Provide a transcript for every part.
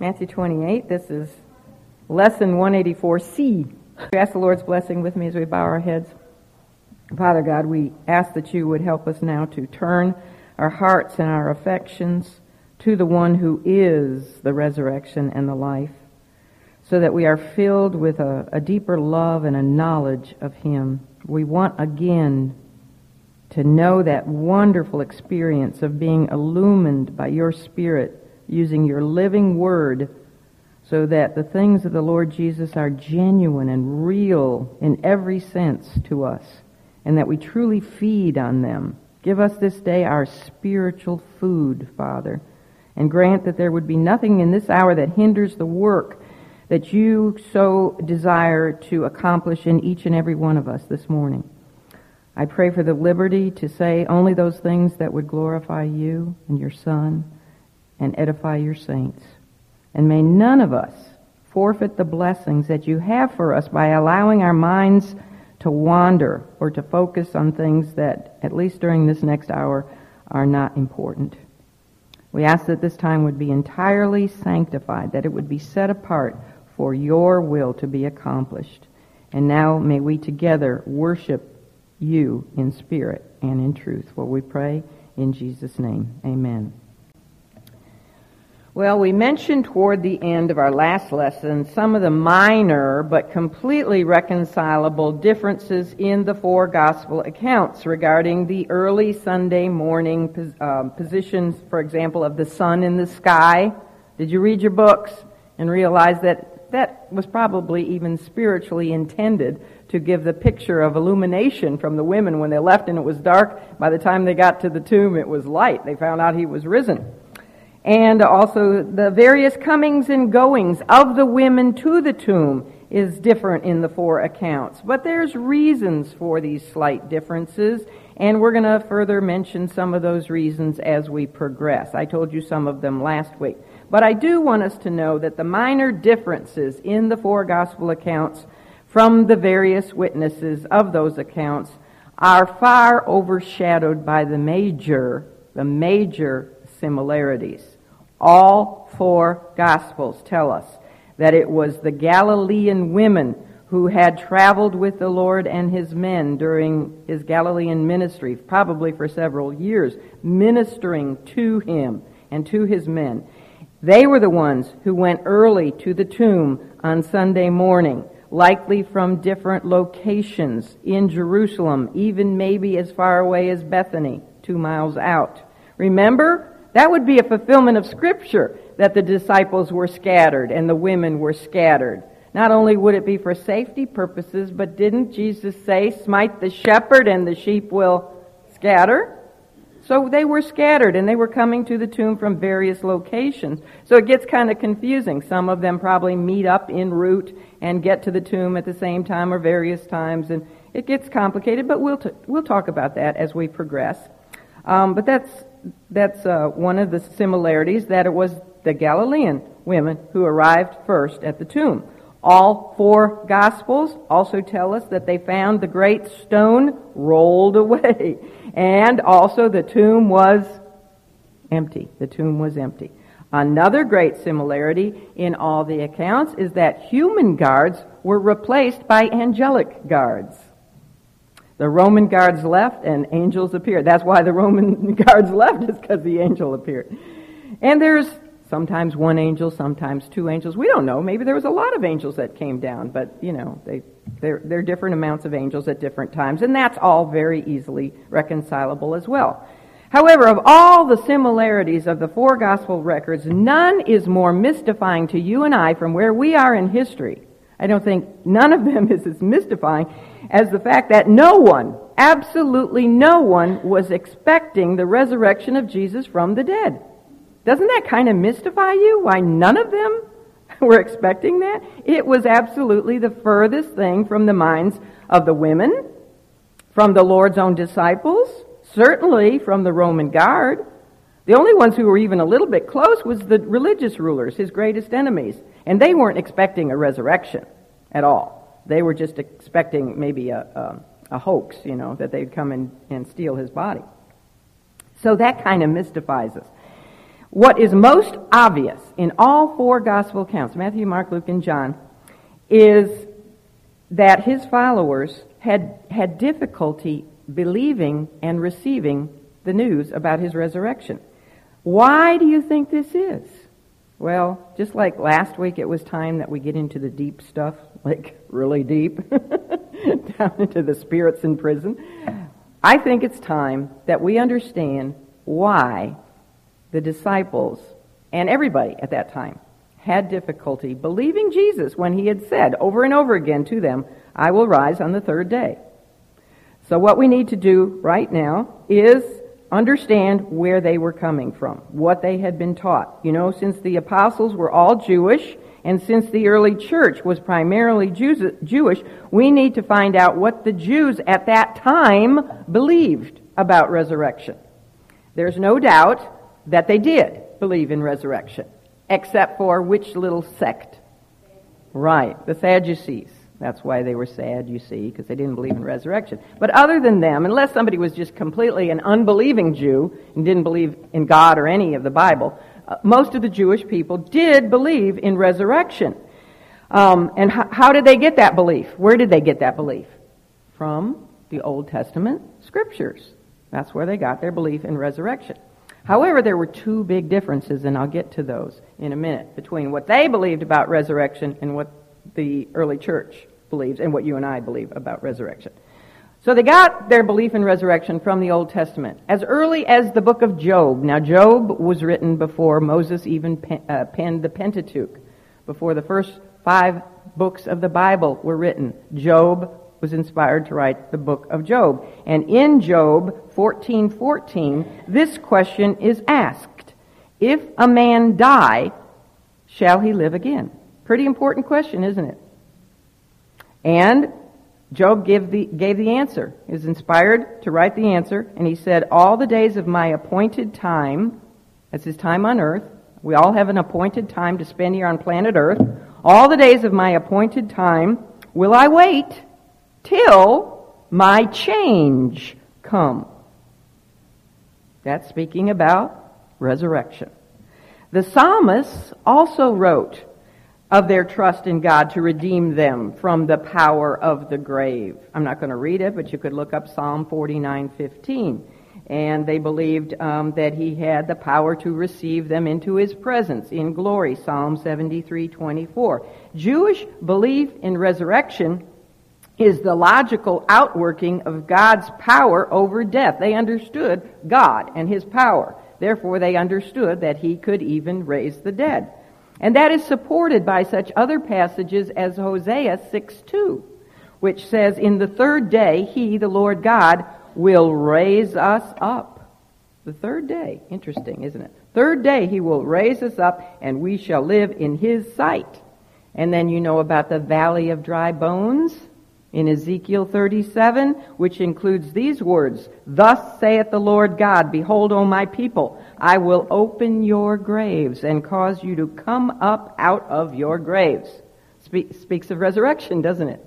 Matthew 28. This is lesson 184C. We ask the Lord's blessing with me as we bow our heads. Father God, we ask that you would help us now to turn our hearts and our affections to the one who is the resurrection and the life, so that we are filled with a, a deeper love and a knowledge of him. We want again to know that wonderful experience of being illumined by your Spirit using your living word so that the things of the Lord Jesus are genuine and real in every sense to us and that we truly feed on them. Give us this day our spiritual food, Father, and grant that there would be nothing in this hour that hinders the work that you so desire to accomplish in each and every one of us this morning. I pray for the liberty to say only those things that would glorify you and your Son and edify your saints. And may none of us forfeit the blessings that you have for us by allowing our minds to wander or to focus on things that, at least during this next hour, are not important. We ask that this time would be entirely sanctified, that it would be set apart for your will to be accomplished. And now may we together worship you in spirit and in truth. For we pray in Jesus' name. Amen. Well, we mentioned toward the end of our last lesson some of the minor but completely reconcilable differences in the four gospel accounts regarding the early Sunday morning uh, positions, for example, of the sun in the sky. Did you read your books and realize that that was probably even spiritually intended to give the picture of illumination from the women when they left and it was dark? By the time they got to the tomb, it was light. They found out he was risen and also the various comings and goings of the women to the tomb is different in the four accounts. But there's reasons for these slight differences, and we're going to further mention some of those reasons as we progress. I told you some of them last week. But I do want us to know that the minor differences in the four gospel accounts from the various witnesses of those accounts are far overshadowed by the major, the major similarities. All four Gospels tell us that it was the Galilean women who had traveled with the Lord and his men during his Galilean ministry, probably for several years, ministering to him and to his men. They were the ones who went early to the tomb on Sunday morning, likely from different locations in Jerusalem, even maybe as far away as Bethany, two miles out. Remember, that would be a fulfillment of Scripture that the disciples were scattered and the women were scattered. Not only would it be for safety purposes, but didn't Jesus say, smite the shepherd and the sheep will scatter? So they were scattered and they were coming to the tomb from various locations. So it gets kind of confusing. Some of them probably meet up en route and get to the tomb at the same time or various times and it gets complicated, but we'll, t- we'll talk about that as we progress. Um, but that's that's uh, one of the similarities that it was the Galilean women who arrived first at the tomb. All four Gospels also tell us that they found the great stone rolled away. And also the tomb was empty. The tomb was empty. Another great similarity in all the accounts is that human guards were replaced by angelic guards. The Roman guards left and angels appeared. That's why the Roman guards left, is because the angel appeared. And there's sometimes one angel, sometimes two angels. We don't know. Maybe there was a lot of angels that came down, but you know, they, there, there are different amounts of angels at different times, and that's all very easily reconcilable as well. However, of all the similarities of the four gospel records, none is more mystifying to you and I from where we are in history. I don't think none of them is as mystifying as the fact that no one, absolutely no one, was expecting the resurrection of Jesus from the dead. Doesn't that kind of mystify you? Why none of them were expecting that? It was absolutely the furthest thing from the minds of the women, from the Lord's own disciples, certainly from the Roman guard. The only ones who were even a little bit close was the religious rulers, his greatest enemies, and they weren't expecting a resurrection at all. They were just expecting maybe a, a, a hoax, you know, that they'd come and, and steal his body. So that kind of mystifies us. What is most obvious in all four gospel accounts, Matthew, Mark, Luke, and John, is that his followers had, had difficulty believing and receiving the news about his resurrection. Why do you think this is? Well, just like last week, it was time that we get into the deep stuff, like really deep, down into the spirits in prison. I think it's time that we understand why the disciples and everybody at that time had difficulty believing Jesus when he had said over and over again to them, I will rise on the third day. So what we need to do right now is understand where they were coming from, what they had been taught. You know, since the apostles were all Jewish, and since the early church was primarily Jewish, we need to find out what the Jews at that time believed about resurrection. There's no doubt that they did believe in resurrection, except for which little sect? Right, the Sadducees. That's why they were sad, you see, because they didn't believe in resurrection. But other than them, unless somebody was just completely an unbelieving Jew and didn't believe in God or any of the Bible, uh, most of the Jewish people did believe in resurrection. Um, and h- how did they get that belief? Where did they get that belief? From the Old Testament scriptures. That's where they got their belief in resurrection. However, there were two big differences, and I'll get to those in a minute, between what they believed about resurrection and what the early church believes and what you and I believe about resurrection. So they got their belief in resurrection from the Old Testament. As early as the book of Job. Now, Job was written before Moses even pen, uh, penned the Pentateuch, before the first five books of the Bible were written. Job was inspired to write the book of Job. And in Job 14:14, this question is asked: If a man die, shall he live again? Pretty important question, isn't it? And Job gave the, gave the answer. He was inspired to write the answer, and he said, All the days of my appointed time, that's his time on earth, we all have an appointed time to spend here on planet earth. All the days of my appointed time will I wait till my change come. That's speaking about resurrection. The psalmists also wrote of their trust in God to redeem them from the power of the grave. I'm not going to read it, but you could look up Psalm 49:15. And they believed um, that he had the power to receive them into his presence in glory. Psalm 73:24. Jewish belief in resurrection is the logical outworking of God's power over death. They understood God and His power. Therefore, they understood that He could even raise the dead. And that is supported by such other passages as Hosea 6 2, which says, In the third day, He, the Lord God, will raise us up. The third day. Interesting, isn't it? Third day, He will raise us up, and we shall live in His sight. And then you know about the valley of dry bones in Ezekiel 37, which includes these words, Thus saith the Lord God, Behold, O my people, I will open your graves and cause you to come up out of your graves. Spe- speaks of resurrection, doesn't it?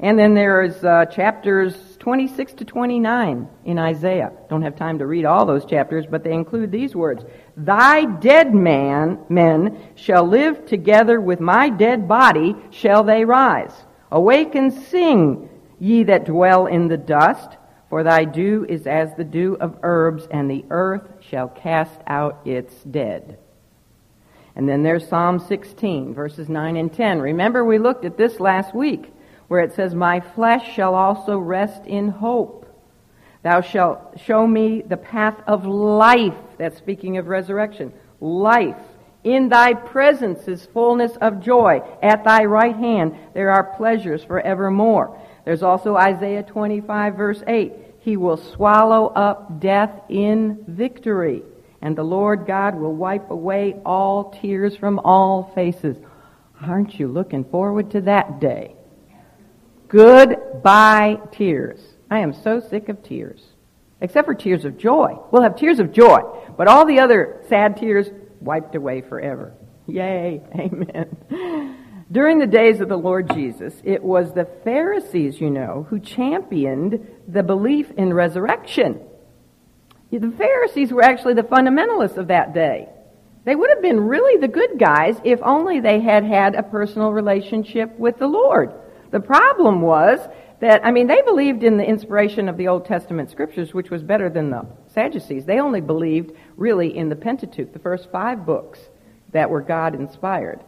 And then there's uh, chapters 26 to 29 in Isaiah. Don't have time to read all those chapters, but they include these words. Thy dead man, men shall live together with my dead body shall they rise. Awake and sing, ye that dwell in the dust, for thy dew is as the dew of herbs, and the earth shall cast out its dead. And then there's Psalm 16, verses 9 and 10. Remember, we looked at this last week, where it says, My flesh shall also rest in hope. Thou shalt show me the path of life. That's speaking of resurrection. Life. In thy presence is fullness of joy. At thy right hand there are pleasures forevermore. There's also Isaiah 25 verse 8. He will swallow up death in victory. And the Lord God will wipe away all tears from all faces. Aren't you looking forward to that day? Goodbye tears. I am so sick of tears. Except for tears of joy. We'll have tears of joy. But all the other sad tears, wiped away forever. Yay, amen. During the days of the Lord Jesus, it was the Pharisees, you know, who championed the belief in resurrection. The Pharisees were actually the fundamentalists of that day. They would have been really the good guys if only they had had a personal relationship with the Lord. The problem was that, I mean, they believed in the inspiration of the Old Testament scriptures, which was better than the Sadducees. They only believed really in the Pentateuch, the first five books that were God inspired.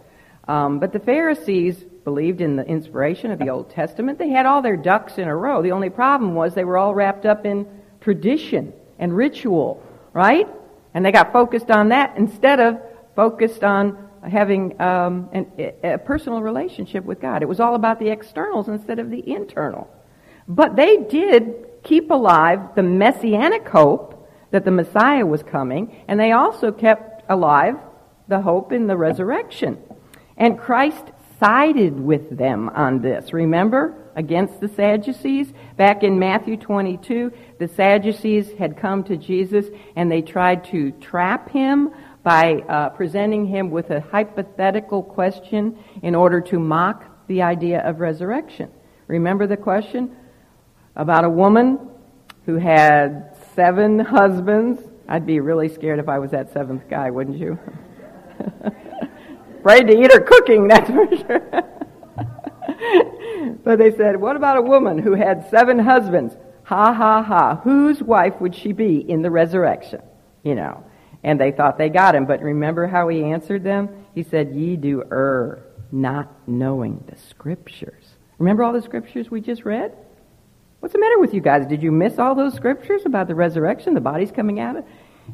Um, but the Pharisees believed in the inspiration of the Old Testament. They had all their ducks in a row. The only problem was they were all wrapped up in tradition and ritual, right? And they got focused on that instead of focused on having um, an, a personal relationship with God. It was all about the externals instead of the internal. But they did keep alive the messianic hope that the Messiah was coming, and they also kept alive the hope in the resurrection. And Christ sided with them on this. Remember? Against the Sadducees. Back in Matthew 22, the Sadducees had come to Jesus and they tried to trap him by uh, presenting him with a hypothetical question in order to mock the idea of resurrection. Remember the question about a woman who had seven husbands? I'd be really scared if I was that seventh guy, wouldn't you? Afraid to eat her cooking, that's for sure. but they said, what about a woman who had seven husbands? Ha ha ha. Whose wife would she be in the resurrection? You know. And they thought they got him. But remember how he answered them? He said, Ye do err, not knowing the scriptures. Remember all the scriptures we just read? What's the matter with you guys? Did you miss all those scriptures about the resurrection, the body's coming out?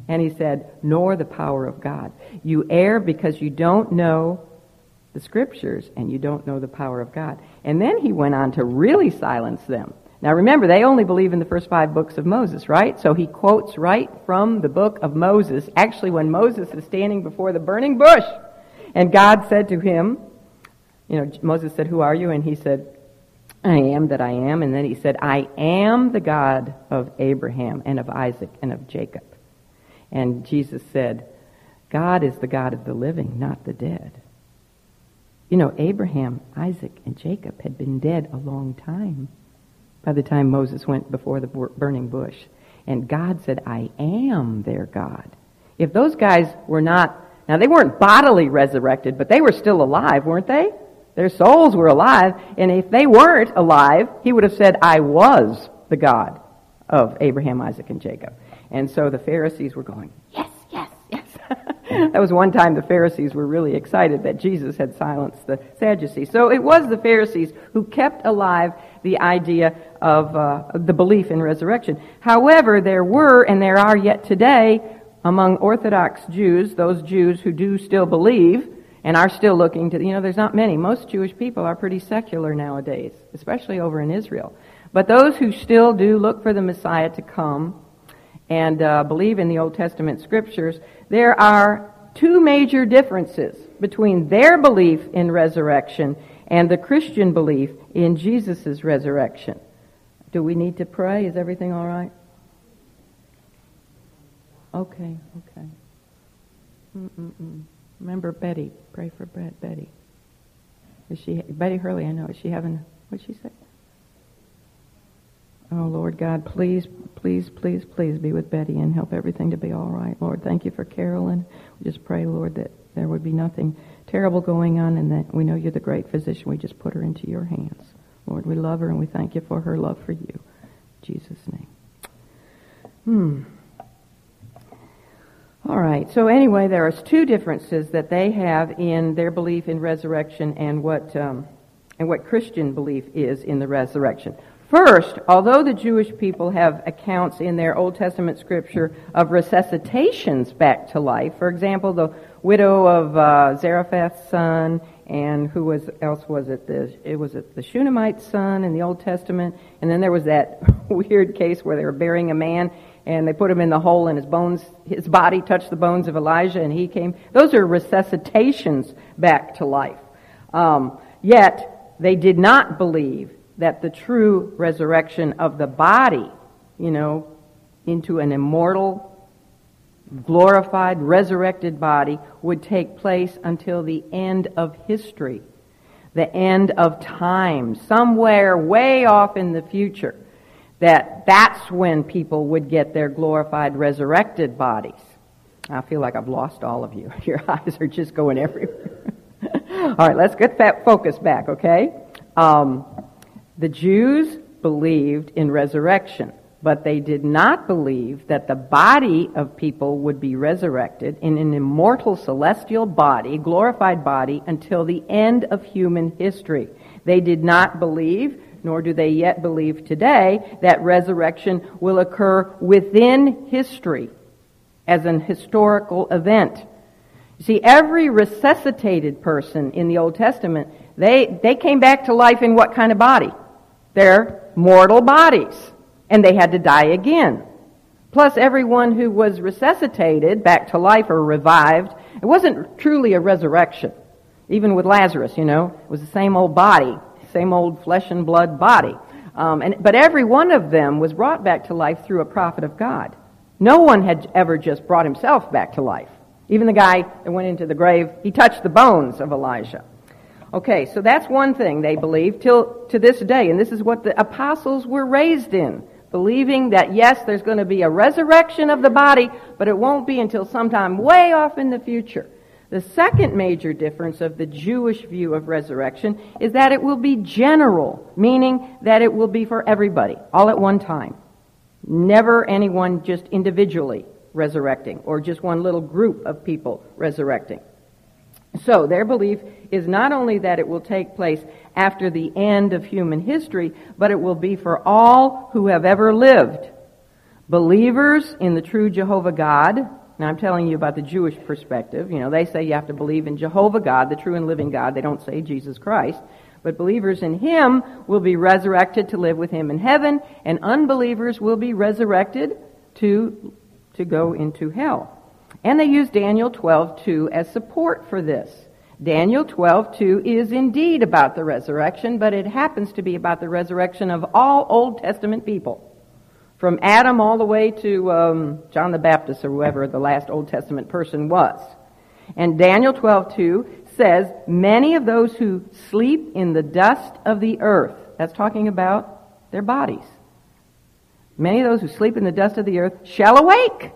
And he said, Nor the power of God. You err because you don't know the scriptures and you don't know the power of God. And then he went on to really silence them. Now remember, they only believe in the first five books of Moses, right? So he quotes right from the book of Moses, actually when Moses is standing before the burning bush. And God said to him, you know, Moses said, Who are you? And he said, I am that I am. And then he said, I am the God of Abraham and of Isaac and of Jacob. And Jesus said, God is the God of the living, not the dead. You know, Abraham, Isaac, and Jacob had been dead a long time by the time Moses went before the burning bush. And God said, I am their God. If those guys were not, now they weren't bodily resurrected, but they were still alive, weren't they? Their souls were alive. And if they weren't alive, he would have said, I was the God of Abraham, Isaac, and Jacob. And so the Pharisees were going, yes, yes, yes. that was one time the Pharisees were really excited that Jesus had silenced the Sadducees. So it was the Pharisees who kept alive the idea of uh, the belief in resurrection. However, there were, and there are yet today, among Orthodox Jews, those Jews who do still believe and are still looking to, you know, there's not many. Most Jewish people are pretty secular nowadays, especially over in Israel. But those who still do look for the Messiah to come and uh, believe in the Old Testament scriptures, there are two major differences between their belief in resurrection and the Christian belief in Jesus' resurrection. Do we need to pray? Is everything all right? Okay, okay. Mm-mm-mm. Remember Betty. Pray for Betty. Is she Betty Hurley? I know. Is she having? What'd she say? Oh, Lord God, please, please, please, please be with Betty and help everything to be all right. Lord, thank you for Carolyn. We just pray, Lord, that there would be nothing terrible going on and that we know you're the great physician. We just put her into your hands. Lord, we love her and we thank you for her love for you. In Jesus' name. Hmm. All right. So anyway, there are two differences that they have in their belief in resurrection and what um, and what Christian belief is in the resurrection. First, although the Jewish people have accounts in their Old Testament scripture of resuscitations back to life, for example, the widow of uh, Zarephath's son, and who was else was it? The, it was it the Shunammite's son in the Old Testament, and then there was that weird case where they were burying a man and they put him in the hole and his bones, his body touched the bones of Elijah and he came. Those are resuscitations back to life. Um, yet they did not believe that the true resurrection of the body, you know, into an immortal, glorified, resurrected body would take place until the end of history, the end of time, somewhere way off in the future. That that's when people would get their glorified, resurrected bodies. I feel like I've lost all of you. Your eyes are just going everywhere. all right, let's get that focus back, okay? Um, the Jews believed in resurrection, but they did not believe that the body of people would be resurrected in an immortal celestial body, glorified body, until the end of human history. They did not believe nor do they yet believe today that resurrection will occur within history as an historical event. You see, every resuscitated person in the Old Testament, they, they came back to life in what kind of body? Their mortal bodies. And they had to die again. Plus, everyone who was resuscitated back to life or revived, it wasn't truly a resurrection. Even with Lazarus, you know, it was the same old body, same old flesh and blood body. Um, and, but every one of them was brought back to life through a prophet of God. No one had ever just brought himself back to life. Even the guy that went into the grave, he touched the bones of Elijah. Okay, so that's one thing they believe till to this day, and this is what the apostles were raised in, believing that yes, there's going to be a resurrection of the body, but it won't be until sometime way off in the future. The second major difference of the Jewish view of resurrection is that it will be general, meaning that it will be for everybody, all at one time. Never anyone just individually resurrecting or just one little group of people resurrecting. So their belief is not only that it will take place after the end of human history, but it will be for all who have ever lived. Believers in the true Jehovah God, now I'm telling you about the Jewish perspective. You know, they say you have to believe in Jehovah God, the true and living God. They don't say Jesus Christ. But believers in Him will be resurrected to live with Him in heaven, and unbelievers will be resurrected to, to go into hell. And they use Daniel 12:2 as support for this. Daniel 12:2 is indeed about the resurrection, but it happens to be about the resurrection of all Old Testament people. From Adam all the way to um, John the Baptist or whoever the last Old Testament person was. And Daniel 12:2 says, Many of those who sleep in the dust of the earth, that's talking about their bodies. Many of those who sleep in the dust of the earth shall awake,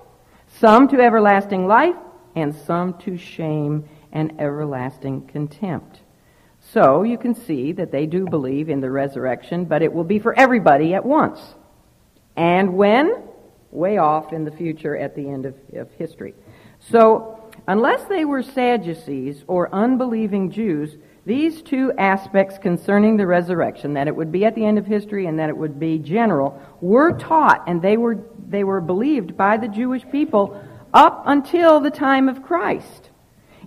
some to everlasting life, and some to shame and everlasting contempt. So you can see that they do believe in the resurrection, but it will be for everybody at once. And when? Way off in the future at the end of, of history. So Unless they were Sadducees or unbelieving Jews, these two aspects concerning the resurrection, that it would be at the end of history and that it would be general, were taught and they were, they were believed by the Jewish people up until the time of Christ.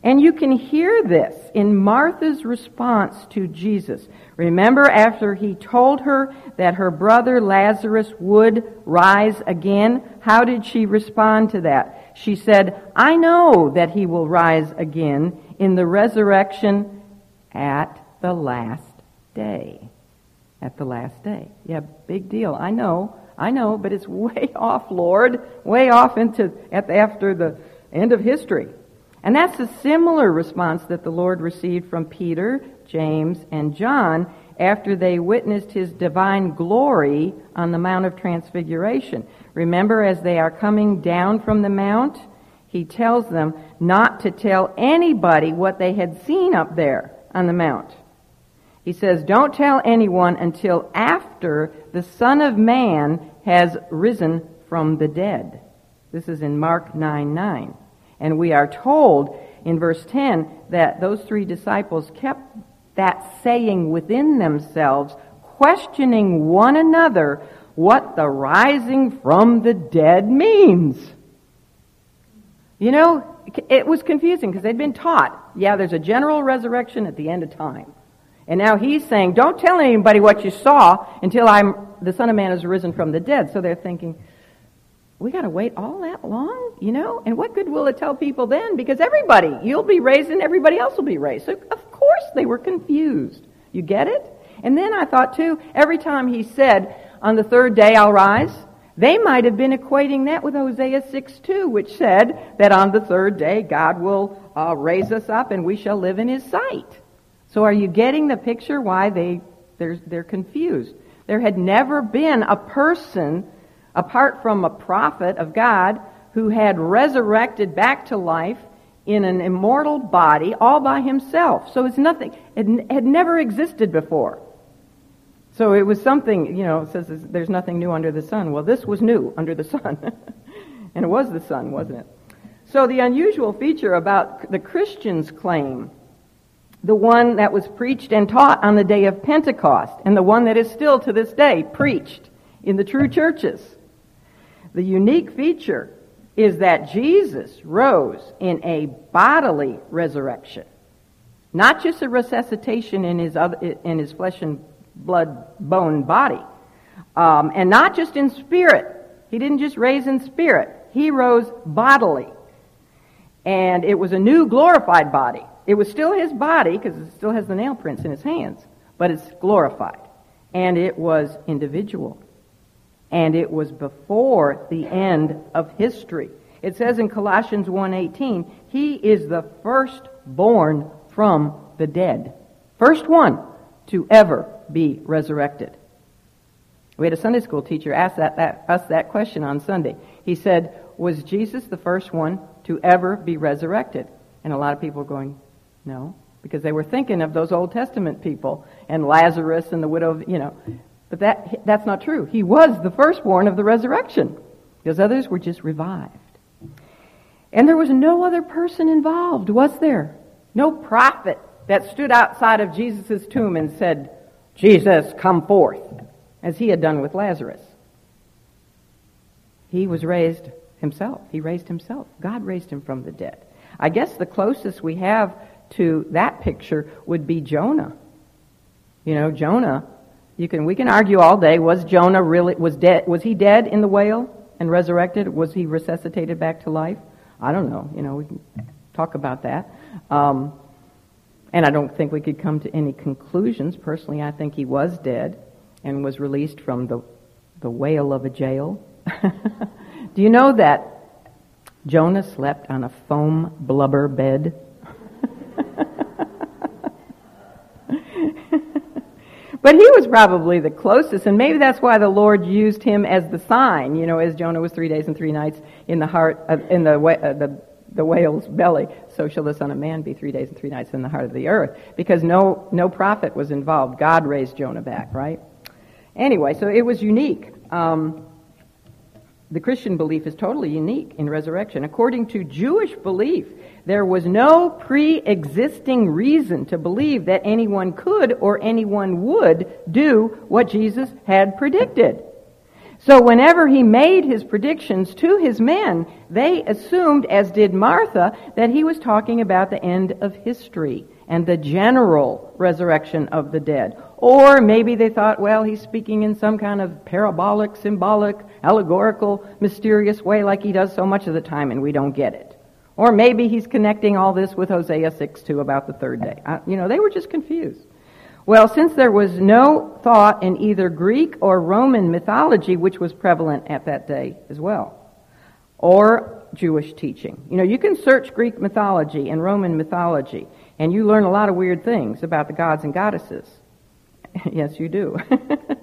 And you can hear this in Martha's response to Jesus. Remember after he told her that her brother Lazarus would rise again? How did she respond to that? She said, I know that he will rise again in the resurrection at the last day. At the last day. Yeah, big deal. I know. I know, but it's way off, Lord. Way off into, at after the end of history. And that's a similar response that the Lord received from Peter, James, and John after they witnessed his divine glory on the Mount of Transfiguration. Remember, as they are coming down from the Mount, he tells them not to tell anybody what they had seen up there on the Mount. He says, Don't tell anyone until after the Son of Man has risen from the dead. This is in Mark 9 9. And we are told in verse 10 that those three disciples kept that saying within themselves, questioning one another what the rising from the dead means. You know, it was confusing because they'd been taught, yeah, there's a general resurrection at the end of time. And now he's saying, don't tell anybody what you saw until I'm, the Son of Man has risen from the dead. So they're thinking, we got to wait all that long, you know? And what good will it tell people then? Because everybody, you'll be raised and everybody else will be raised. So of course they were confused. You get it? And then I thought too, every time he said, on the third day I'll rise, they might have been equating that with Hosea 6 2, which said that on the third day God will uh, raise us up and we shall live in his sight. So are you getting the picture why they, they're, they're confused? There had never been a person apart from a prophet of God who had resurrected back to life in an immortal body all by himself. So it's nothing, it had never existed before. So it was something, you know, it says there's nothing new under the sun. Well, this was new under the sun. and it was the sun, wasn't it? So the unusual feature about the Christian's claim, the one that was preached and taught on the day of Pentecost, and the one that is still to this day preached in the true churches, the unique feature is that Jesus rose in a bodily resurrection. Not just a resuscitation in his, other, in his flesh and blood bone body. Um, and not just in spirit. He didn't just raise in spirit. He rose bodily. And it was a new glorified body. It was still his body because it still has the nail prints in his hands, but it's glorified. And it was individual and it was before the end of history. It says in Colossians 1:18, he is the firstborn from the dead. First one to ever be resurrected. We had a Sunday school teacher ask that, that, us that question on Sunday. He said, was Jesus the first one to ever be resurrected? And a lot of people were going, no, because they were thinking of those Old Testament people and Lazarus and the widow, you know. But that, that's not true. He was the firstborn of the resurrection. Those others were just revived. And there was no other person involved, was there? No prophet that stood outside of Jesus' tomb and said, Jesus, come forth, as he had done with Lazarus. He was raised himself. He raised himself. God raised him from the dead. I guess the closest we have to that picture would be Jonah. You know, Jonah you can, we can argue all day. Was Jonah really, was dead, was he dead in the whale and resurrected? Was he resuscitated back to life? I don't know. You know, we can talk about that. Um, and I don't think we could come to any conclusions. Personally, I think he was dead and was released from the, the whale of a jail. Do you know that Jonah slept on a foam blubber bed? But he was probably the closest, and maybe that's why the Lord used him as the sign. You know, as Jonah was three days and three nights in the heart, of, in the, uh, the the whale's belly, so shall the Son of Man be three days and three nights in the heart of the earth. Because no no prophet was involved. God raised Jonah back, right? Anyway, so it was unique. Um, the Christian belief is totally unique in resurrection. According to Jewish belief, there was no pre-existing reason to believe that anyone could or anyone would do what Jesus had predicted. So whenever he made his predictions to his men, they assumed, as did Martha, that he was talking about the end of history and the general resurrection of the dead. Or maybe they thought, well, he's speaking in some kind of parabolic, symbolic, allegorical, mysterious way like he does so much of the time and we don't get it. Or maybe he's connecting all this with Hosea 6 2 about the third day. Uh, you know, they were just confused. Well, since there was no thought in either Greek or Roman mythology, which was prevalent at that day as well, or Jewish teaching. You know, you can search Greek mythology and Roman mythology, and you learn a lot of weird things about the gods and goddesses. yes, you do.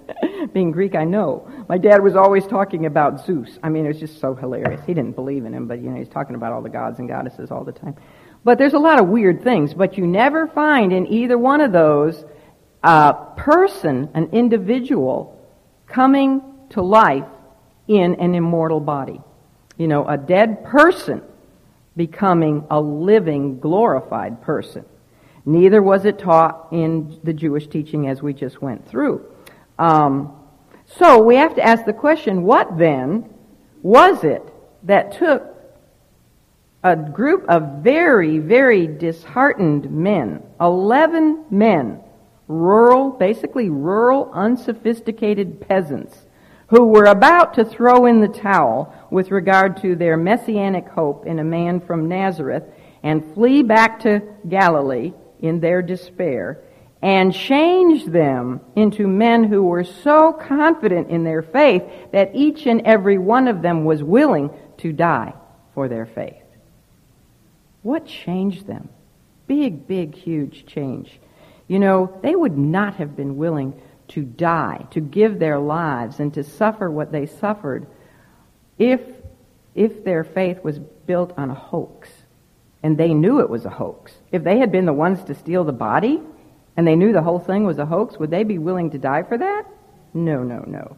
Being Greek, I know. My dad was always talking about Zeus. I mean, it was just so hilarious. He didn't believe in him, but you know, he's talking about all the gods and goddesses all the time. But there's a lot of weird things, but you never find in either one of those a person, an individual, coming to life in an immortal body. You know, a dead person becoming a living, glorified person. Neither was it taught in the Jewish teaching as we just went through. Um, so we have to ask the question, what then was it that took a group of very, very disheartened men, 11 men, rural, basically rural, unsophisticated peasants, who were about to throw in the towel with regard to their messianic hope in a man from Nazareth and flee back to Galilee in their despair and changed them into men who were so confident in their faith that each and every one of them was willing to die for their faith. What changed them? Big, big, huge change. You know, they would not have been willing to die, to give their lives, and to suffer what they suffered if if their faith was built on a hoax, and they knew it was a hoax, if they had been the ones to steal the body, and they knew the whole thing was a hoax, would they be willing to die for that? No, no, no.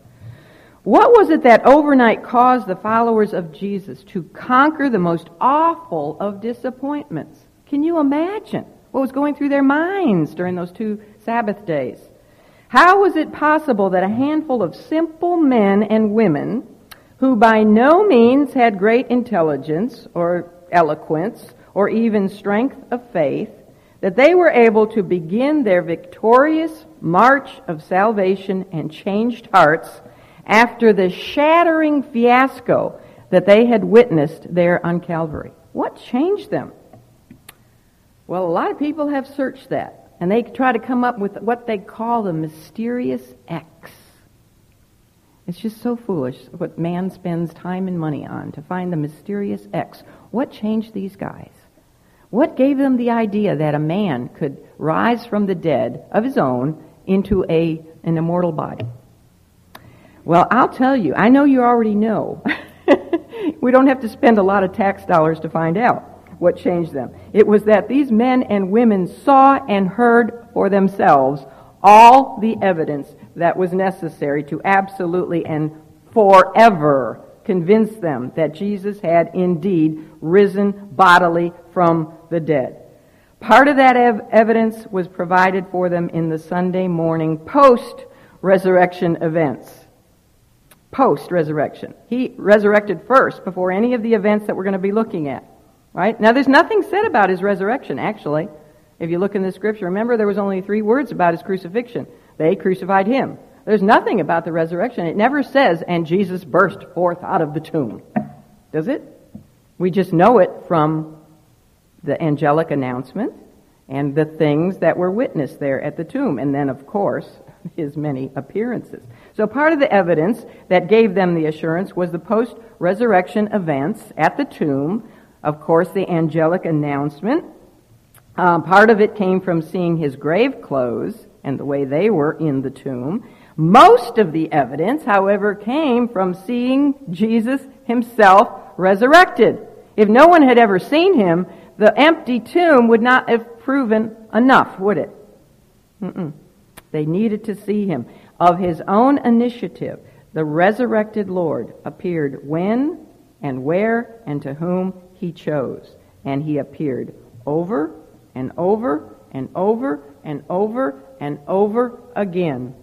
What was it that overnight caused the followers of Jesus to conquer the most awful of disappointments? Can you imagine what was going through their minds during those two Sabbath days? How was it possible that a handful of simple men and women who by no means had great intelligence or eloquence or even strength of faith, that they were able to begin their victorious march of salvation and changed hearts after the shattering fiasco that they had witnessed there on Calvary. What changed them? Well, a lot of people have searched that, and they try to come up with what they call the mysterious X. It's just so foolish what man spends time and money on to find the mysterious X. What changed these guys? What gave them the idea that a man could rise from the dead of his own into a, an immortal body? Well, I'll tell you, I know you already know. we don't have to spend a lot of tax dollars to find out what changed them. It was that these men and women saw and heard for themselves all the evidence that was necessary to absolutely and forever convince them that Jesus had indeed risen bodily from the dead. Part of that ev- evidence was provided for them in the Sunday morning post resurrection events. Post resurrection. He resurrected first before any of the events that we're going to be looking at. Right? Now there's nothing said about his resurrection, actually. If you look in the scripture, remember there was only three words about his crucifixion. They crucified him. There's nothing about the resurrection. It never says, and Jesus burst forth out of the tomb. Does it? We just know it from the angelic announcement and the things that were witnessed there at the tomb. And then, of course, his many appearances. So part of the evidence that gave them the assurance was the post-resurrection events at the tomb. Of course, the angelic announcement. Uh, part of it came from seeing his grave clothes and the way they were in the tomb. Most of the evidence, however, came from seeing Jesus himself resurrected. If no one had ever seen him, the empty tomb would not have proven enough, would it? Mm-mm. They needed to see him. Of his own initiative, the resurrected Lord appeared when and where and to whom he chose. And he appeared over and over and over and over and over again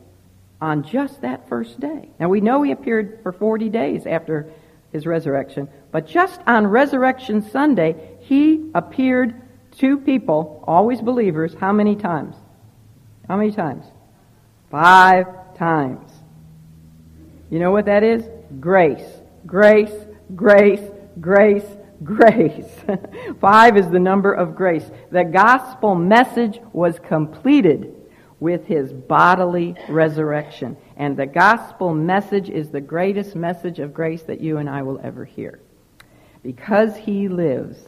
on just that first day. Now we know he appeared for 40 days after his resurrection, but just on Resurrection Sunday, he appeared to people, always believers, how many times? How many times? Five times. You know what that is? Grace. Grace, grace, grace, grace. Five is the number of grace. The gospel message was completed with his bodily resurrection. And the gospel message is the greatest message of grace that you and I will ever hear. Because he lives,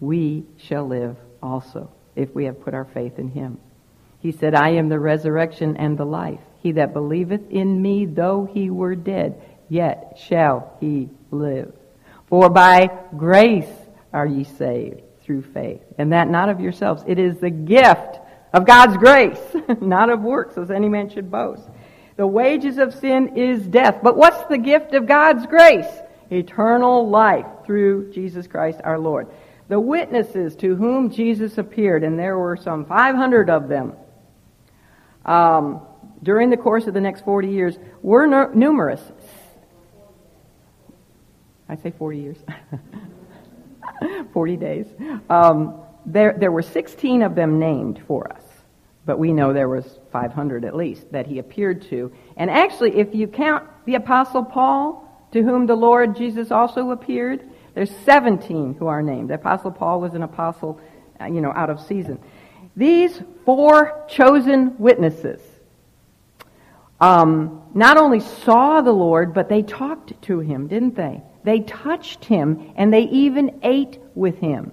we shall live also, if we have put our faith in him. He said, I am the resurrection and the life. He that believeth in me, though he were dead, yet shall he live. For by grace are ye saved through faith, and that not of yourselves. It is the gift of God's grace, not of works, as any man should boast. The wages of sin is death. But what's the gift of God's grace? Eternal life through Jesus Christ our Lord. The witnesses to whom Jesus appeared, and there were some 500 of them, um, during the course of the next 40 years, were numerous. I say 40 years. 40 days. Um, there, there were 16 of them named for us, but we know there was 500 at least that he appeared to. And actually, if you count the Apostle Paul, to whom the Lord Jesus also appeared, there's 17 who are named. The Apostle Paul was an apostle, uh, you know, out of season. These four chosen witnesses um, not only saw the Lord, but they talked to him, didn't they? They touched him, and they even ate with him.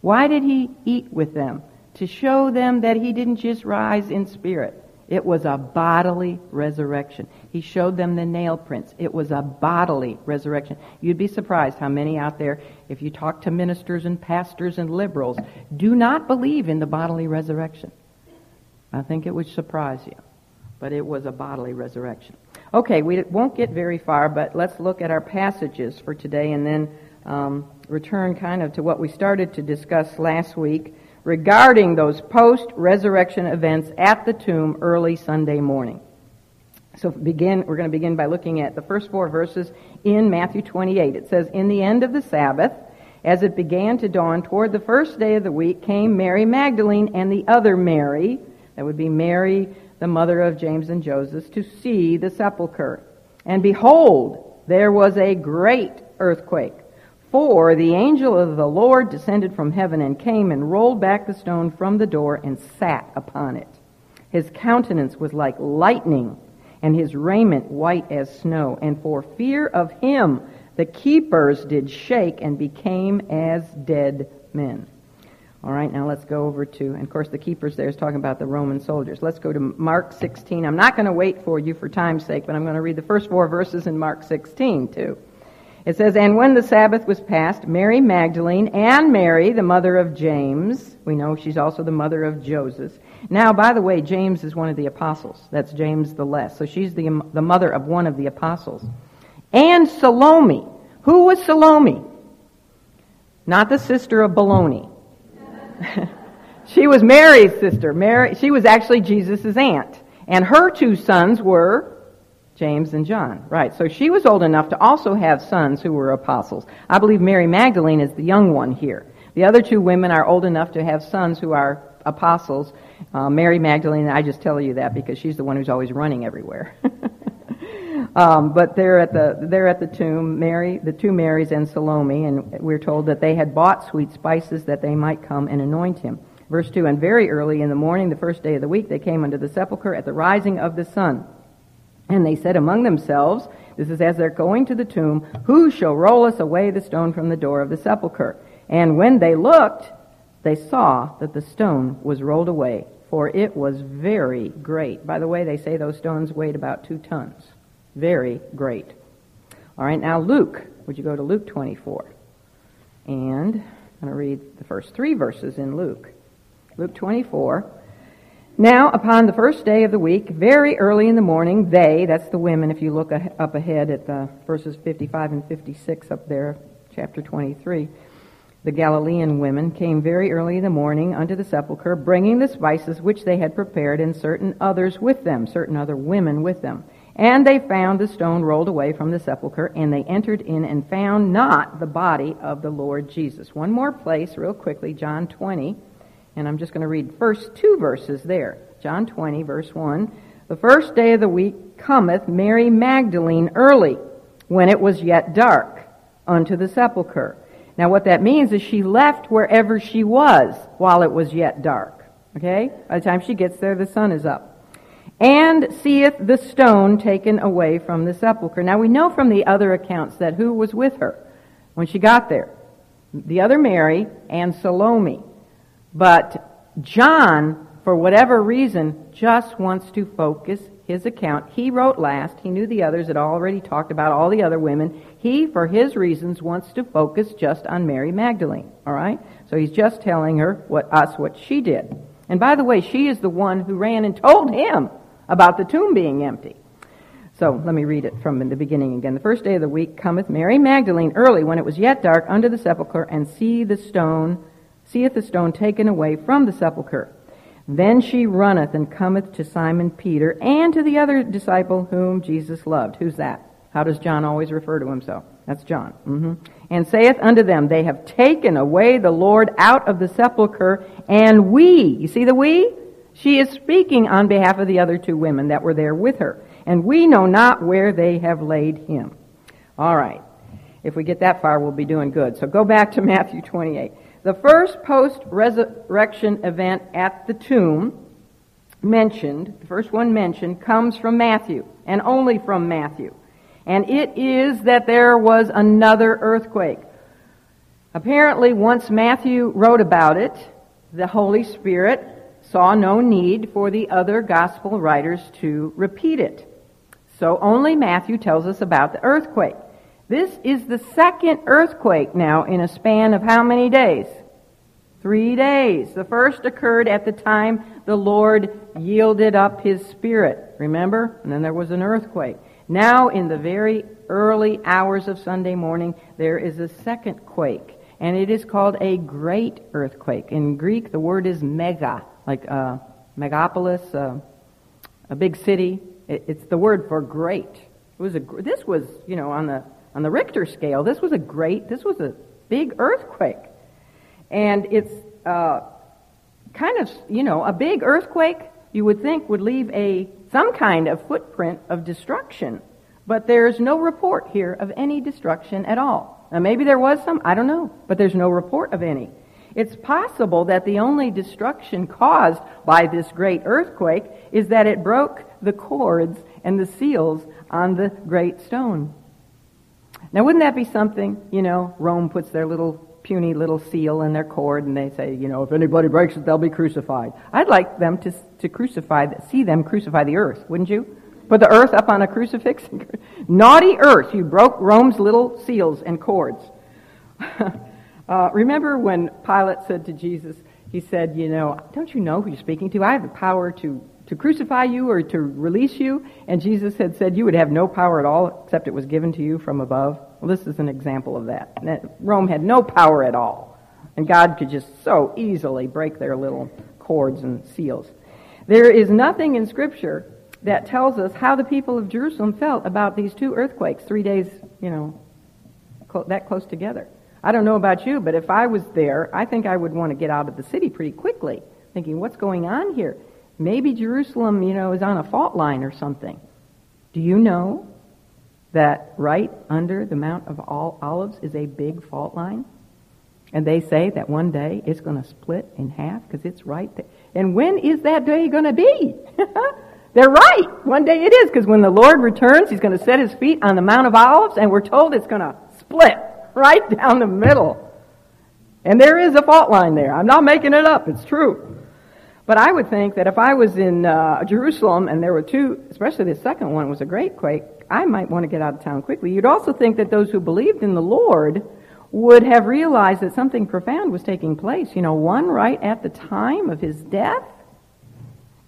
Why did he eat with them? To show them that he didn't just rise in spirit. It was a bodily resurrection. He showed them the nail prints. It was a bodily resurrection. You'd be surprised how many out there, if you talk to ministers and pastors and liberals, do not believe in the bodily resurrection. I think it would surprise you. But it was a bodily resurrection. Okay, we won't get very far, but let's look at our passages for today and then um, return kind of to what we started to discuss last week regarding those post resurrection events at the tomb early Sunday morning. So begin, we're going to begin by looking at the first four verses in Matthew 28. It says, In the end of the Sabbath, as it began to dawn toward the first day of the week, came Mary Magdalene and the other Mary, that would be Mary, the mother of James and Joseph, to see the sepulchre. And behold, there was a great earthquake for the angel of the Lord descended from heaven and came and rolled back the stone from the door and sat upon it. His countenance was like lightning, and his raiment white as snow. And for fear of him, the keepers did shake and became as dead men. All right, now let's go over to, and of course the keepers there is talking about the Roman soldiers. Let's go to Mark 16. I'm not going to wait for you for time's sake, but I'm going to read the first four verses in Mark 16 too. It says, And when the Sabbath was past, Mary Magdalene and Mary, the mother of James, we know she's also the mother of Joseph. Now, by the way, James is one of the apostles. That's James the Less. So she's the, the mother of one of the apostles. And Salome. Who was Salome? Not the sister of Baloney. she was Mary's sister. Mary, she was actually Jesus' aunt. And her two sons were James and John. Right. So she was old enough to also have sons who were apostles. I believe Mary Magdalene is the young one here. The other two women are old enough to have sons who are apostles. Uh, Mary Magdalene, I just tell you that because she's the one who's always running everywhere. um, but they're at the they're at the tomb, Mary, the two Marys and Salome, and we're told that they had bought sweet spices that they might come and anoint him. Verse two. And very early in the morning, the first day of the week, they came unto the sepulchre at the rising of the sun. And they said among themselves, this is as they're going to the tomb, who shall roll us away the stone from the door of the sepulchre? And when they looked, they saw that the stone was rolled away, for it was very great. By the way, they say those stones weighed about two tons. Very great. All right, now Luke. Would you go to Luke 24? And I'm going to read the first three verses in Luke. Luke 24. Now, upon the first day of the week, very early in the morning, they, that's the women, if you look up ahead at the verses 55 and 56 up there, chapter 23, the Galilean women came very early in the morning unto the sepulchre, bringing the spices which they had prepared, and certain others with them, certain other women with them. And they found the stone rolled away from the sepulchre, and they entered in and found not the body of the Lord Jesus. One more place, real quickly, John 20. And I'm just going to read first two verses there. John 20, verse 1. The first day of the week cometh Mary Magdalene early, when it was yet dark, unto the sepulchre. Now what that means is she left wherever she was while it was yet dark. Okay? By the time she gets there, the sun is up. And seeth the stone taken away from the sepulchre. Now we know from the other accounts that who was with her when she got there? The other Mary and Salome. But John, for whatever reason, just wants to focus his account. He wrote last. He knew the others had already talked about all the other women. He, for his reasons, wants to focus just on Mary Magdalene. All right? So he's just telling her what us what she did. And by the way, she is the one who ran and told him about the tomb being empty. So let me read it from the beginning again. The first day of the week cometh Mary Magdalene early when it was yet dark unto the sepulchre and see the stone seeth the stone taken away from the sepulchre. Then she runneth and cometh to Simon Peter and to the other disciple whom Jesus loved. Who's that? How does John always refer to himself? That's John. Mm-hmm. And saith unto them, They have taken away the Lord out of the sepulchre, and we, you see the we? She is speaking on behalf of the other two women that were there with her. And we know not where they have laid him. All right. If we get that far, we'll be doing good. So go back to Matthew 28. The first post resurrection event at the tomb mentioned, the first one mentioned, comes from Matthew, and only from Matthew. And it is that there was another earthquake. Apparently, once Matthew wrote about it, the Holy Spirit saw no need for the other gospel writers to repeat it. So only Matthew tells us about the earthquake. This is the second earthquake now in a span of how many days? Three days. The first occurred at the time the Lord yielded up his spirit. Remember? And then there was an earthquake. Now, in the very early hours of Sunday morning, there is a second quake. And it is called a great earthquake. In Greek, the word is mega, like uh, megapolis, uh, a big city. It, it's the word for great. It was a, this was, you know, on the, on the Richter scale, this was a great, this was a big earthquake. And it's uh, kind of, you know, a big earthquake you would think would leave a some kind of footprint of destruction. But there's no report here of any destruction at all. Now maybe there was some, I don't know, but there's no report of any. It's possible that the only destruction caused by this great earthquake is that it broke the cords and the seals on the great stone. Now wouldn't that be something, you know, Rome puts their little puny little seal in their cord and they say, you know, if anybody breaks it, they'll be crucified. I'd like them to, to crucify, see them crucify the earth, wouldn't you? Put the earth up on a crucifix. Naughty earth, you broke Rome's little seals and cords. uh, remember when Pilate said to Jesus, he said, you know, don't you know who you're speaking to? I have the power to, to crucify you or to release you. And Jesus had said you would have no power at all except it was given to you from above. Well, this is an example of that. Rome had no power at all. And God could just so easily break their little cords and seals. There is nothing in Scripture that tells us how the people of Jerusalem felt about these two earthquakes, three days, you know, cl- that close together. I don't know about you, but if I was there, I think I would want to get out of the city pretty quickly, thinking, what's going on here? Maybe Jerusalem, you know, is on a fault line or something. Do you know that right under the Mount of Olives is a big fault line. And they say that one day it's going to split in half because it's right there. And when is that day going to be? They're right. One day it is because when the Lord returns, He's going to set His feet on the Mount of Olives and we're told it's going to split right down the middle. And there is a fault line there. I'm not making it up. It's true. But I would think that if I was in uh, Jerusalem and there were two, especially the second one was a great quake, I might want to get out of town quickly. You'd also think that those who believed in the Lord would have realized that something profound was taking place. You know, one right at the time of his death,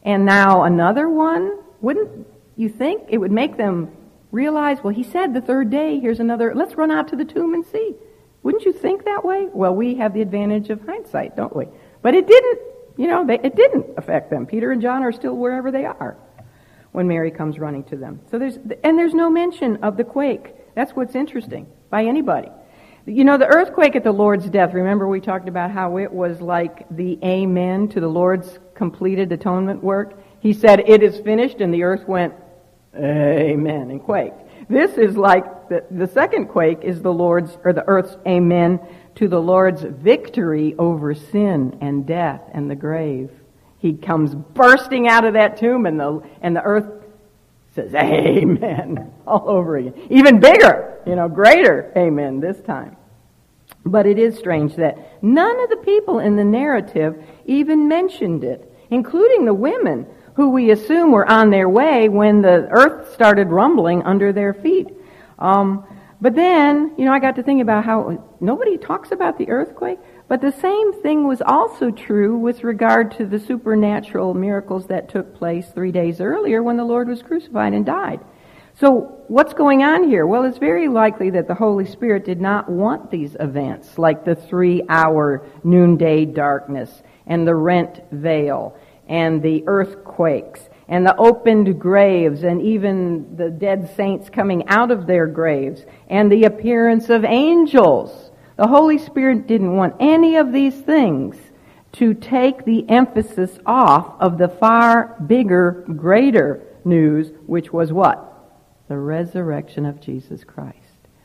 and now another one. Wouldn't you think it would make them realize, well, he said the third day, here's another, let's run out to the tomb and see. Wouldn't you think that way? Well, we have the advantage of hindsight, don't we? But it didn't, you know, they, it didn't affect them. Peter and John are still wherever they are when Mary comes running to them. So there's, and there's no mention of the quake. That's what's interesting by anybody. You know, the earthquake at the Lord's death, remember we talked about how it was like the amen to the Lord's completed atonement work? He said, it is finished, and the earth went, amen, and quaked. This is like, the, the second quake is the Lord's, or the earth's amen to the Lord's victory over sin and death and the grave. He comes bursting out of that tomb and the, and the earth says, Amen, all over again. Even bigger, you know, greater Amen this time. But it is strange that none of the people in the narrative even mentioned it, including the women who we assume were on their way when the earth started rumbling under their feet. Um, but then, you know, I got to think about how nobody talks about the earthquake. But the same thing was also true with regard to the supernatural miracles that took place three days earlier when the Lord was crucified and died. So what's going on here? Well, it's very likely that the Holy Spirit did not want these events, like the three hour noonday darkness and the rent veil and the earthquakes and the opened graves and even the dead saints coming out of their graves and the appearance of angels the Holy Spirit didn't want any of these things to take the emphasis off of the far bigger, greater news, which was what? The resurrection of Jesus Christ.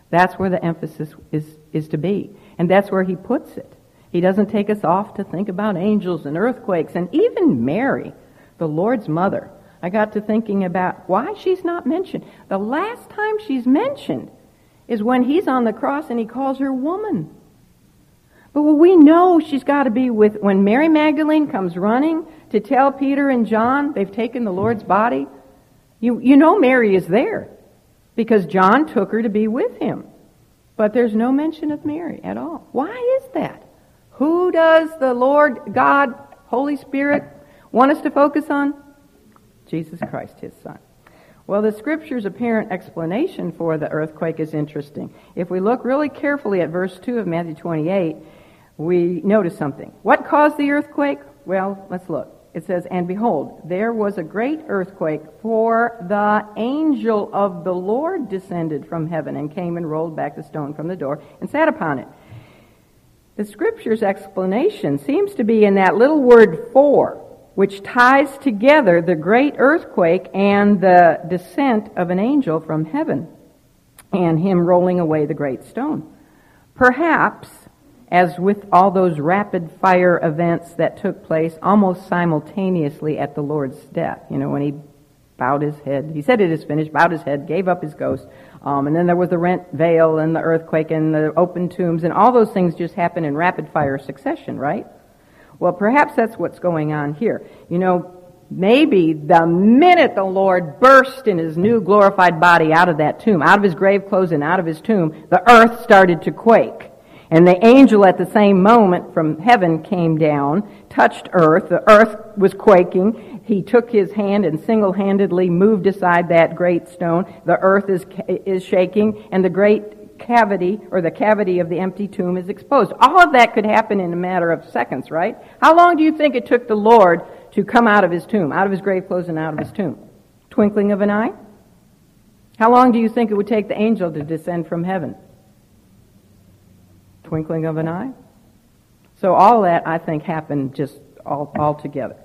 That's where the emphasis is, is to be. And that's where he puts it. He doesn't take us off to think about angels and earthquakes and even Mary, the Lord's mother. I got to thinking about why she's not mentioned. The last time she's mentioned is when he's on the cross and he calls her woman. But we know she's got to be with, when Mary Magdalene comes running to tell Peter and John they've taken the Lord's body, you, you know Mary is there because John took her to be with him. But there's no mention of Mary at all. Why is that? Who does the Lord God, Holy Spirit, want us to focus on? Jesus Christ, his son. Well, the scripture's apparent explanation for the earthquake is interesting. If we look really carefully at verse 2 of Matthew 28, we notice something. What caused the earthquake? Well, let's look. It says, And behold, there was a great earthquake, for the angel of the Lord descended from heaven and came and rolled back the stone from the door and sat upon it. The scripture's explanation seems to be in that little word for which ties together the great earthquake and the descent of an angel from heaven and him rolling away the great stone. Perhaps, as with all those rapid fire events that took place almost simultaneously at the Lord's death, you know, when he bowed his head, he said it is finished, bowed his head, gave up his ghost, um, and then there was the rent veil and the earthquake and the open tombs, and all those things just happened in rapid fire succession, right? Well, perhaps that's what's going on here. You know, maybe the minute the Lord burst in his new glorified body out of that tomb, out of his grave clothes and out of his tomb, the earth started to quake. And the angel at the same moment from heaven came down, touched earth. The earth was quaking. He took his hand and single-handedly moved aside that great stone. The earth is, is shaking and the great cavity or the cavity of the empty tomb is exposed. All of that could happen in a matter of seconds, right? How long do you think it took the Lord to come out of his tomb, out of his grave clothes and out of his tomb? Twinkling of an eye? How long do you think it would take the angel to descend from heaven? Twinkling of an eye? So all that, I think, happened just all, all together.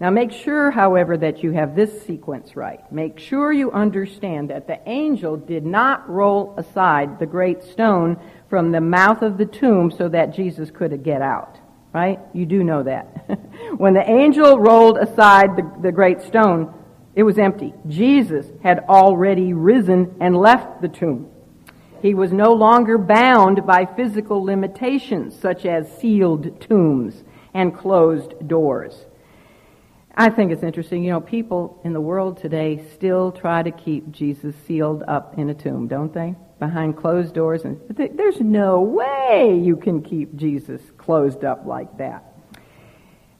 Now make sure, however, that you have this sequence right. Make sure you understand that the angel did not roll aside the great stone from the mouth of the tomb so that Jesus could get out. Right? You do know that. when the angel rolled aside the, the great stone, it was empty. Jesus had already risen and left the tomb. He was no longer bound by physical limitations such as sealed tombs and closed doors. I think it's interesting. You know, people in the world today still try to keep Jesus sealed up in a tomb, don't they? Behind closed doors. And there's no way you can keep Jesus closed up like that.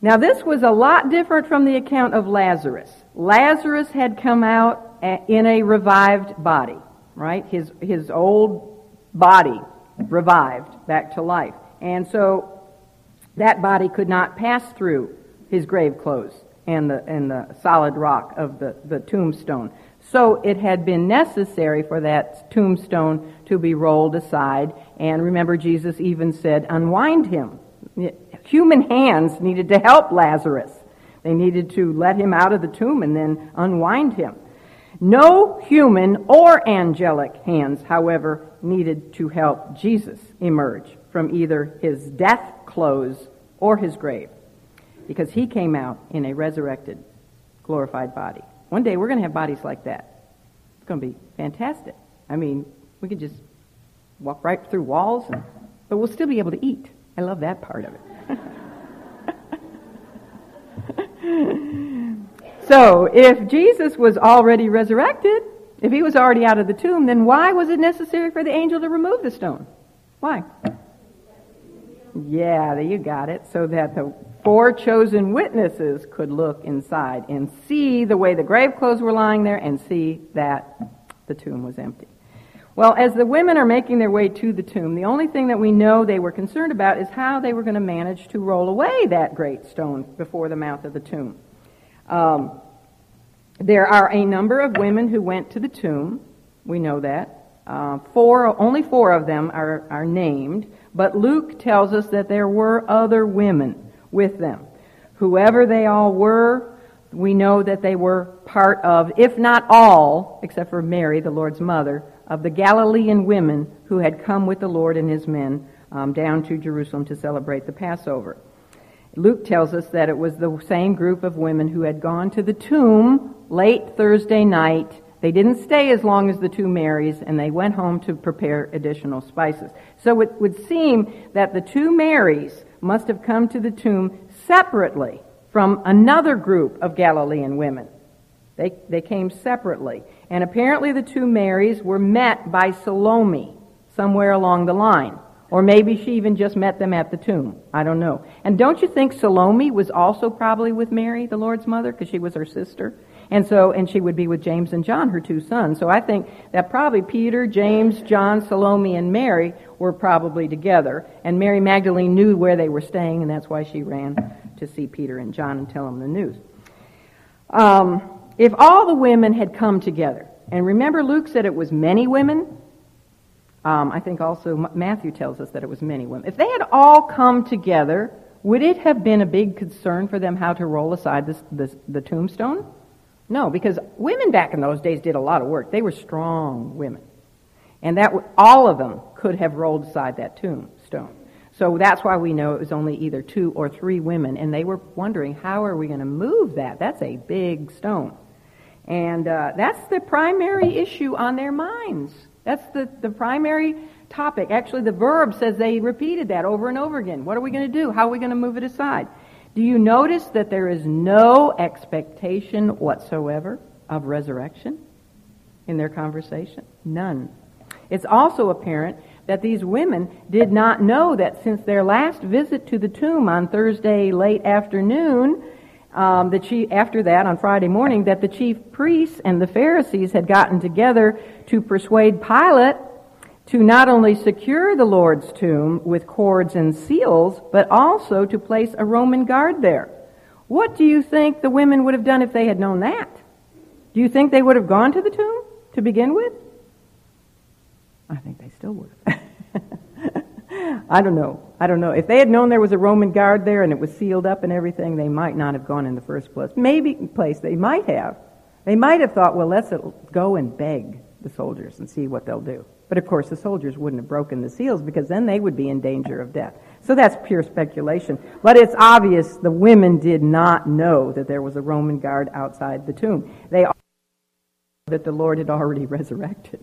Now, this was a lot different from the account of Lazarus. Lazarus had come out in a revived body, right? His, his old body revived back to life. And so that body could not pass through his grave clothes and the, and the solid rock of the, the tombstone. So it had been necessary for that tombstone to be rolled aside. And remember, Jesus even said, unwind him. Human hands needed to help Lazarus. They needed to let him out of the tomb and then unwind him. No human or angelic hands, however, needed to help Jesus emerge from either his death clothes or his grave because he came out in a resurrected, glorified body. One day we're going to have bodies like that. It's going to be fantastic. I mean, we can just walk right through walls, and, but we'll still be able to eat. I love that part of it. so, if Jesus was already resurrected, if he was already out of the tomb, then why was it necessary for the angel to remove the stone? Why? Yeah, you got it. So that the four chosen witnesses could look inside and see the way the grave clothes were lying there and see that the tomb was empty. Well, as the women are making their way to the tomb, the only thing that we know they were concerned about is how they were going to manage to roll away that great stone before the mouth of the tomb. Um, there are a number of women who went to the tomb. We know that. Uh, four, only four of them are, are named, but Luke tells us that there were other women with them. Whoever they all were, we know that they were part of, if not all, except for Mary, the Lord's mother, of the Galilean women who had come with the Lord and his men um, down to Jerusalem to celebrate the Passover. Luke tells us that it was the same group of women who had gone to the tomb late Thursday night They didn't stay as long as the two Marys, and they went home to prepare additional spices. So it would seem that the two Marys must have come to the tomb separately from another group of Galilean women. They, they came separately. And apparently the two Marys were met by Salome somewhere along the line. Or maybe she even just met them at the tomb. I don't know. And don't you think Salome was also probably with Mary, the Lord's mother, because she was her sister? And so, and she would be with James and John, her two sons. So I think that probably Peter, James, John, Salome, and Mary were probably together. And Mary Magdalene knew where they were staying, and that's why she ran to see Peter and John and tell them the news. Um, if all the women had come together, and remember Luke said it was many women, um, I think also Matthew tells us that it was many women. If they had all come together, would it have been a big concern for them how to roll aside this, this, the tombstone? No, because women back in those days did a lot of work. They were strong women. And that all of them could have rolled aside that tombstone. So that's why we know it was only either two or three women. And they were wondering, how are we going to move that? That's a big stone. And uh, that's the primary issue on their minds. That's the, the primary topic. Actually, the verb says they repeated that over and over again. What are we going to do? How are we going to move it aside? Do you notice that there is no expectation whatsoever of resurrection in their conversation? None. It's also apparent that these women did not know that since their last visit to the tomb on Thursday late afternoon, um, the chief, after that, on Friday morning, that the chief priests and the Pharisees had gotten together to persuade Pilate to not only secure the Lord's tomb with cords and seals, but also to place a Roman guard there. What do you think the women would have done if they had known that? Do you think they would have gone to the tomb to begin with? I think they still would. I don't know. I don't know. If they had known there was a Roman guard there and it was sealed up and everything, they might not have gone in the first place. Maybe place they might have. They might have thought, well, let's go and beg the soldiers and see what they'll do. But of course, the soldiers wouldn't have broken the seals because then they would be in danger of death. So that's pure speculation. But it's obvious the women did not know that there was a Roman guard outside the tomb. They that the Lord had already resurrected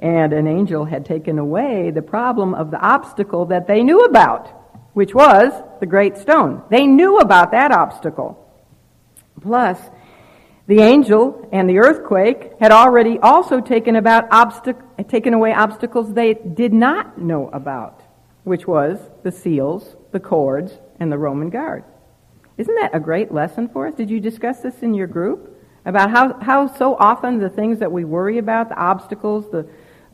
and an angel had taken away the problem of the obstacle that they knew about, which was the great stone. They knew about that obstacle. Plus, the angel and the earthquake had already also taken about obstac- taken away obstacles they did not know about, which was the seals, the cords, and the Roman guard. Isn't that a great lesson for us? Did you discuss this in your group? About how, how so often the things that we worry about, the obstacles, the,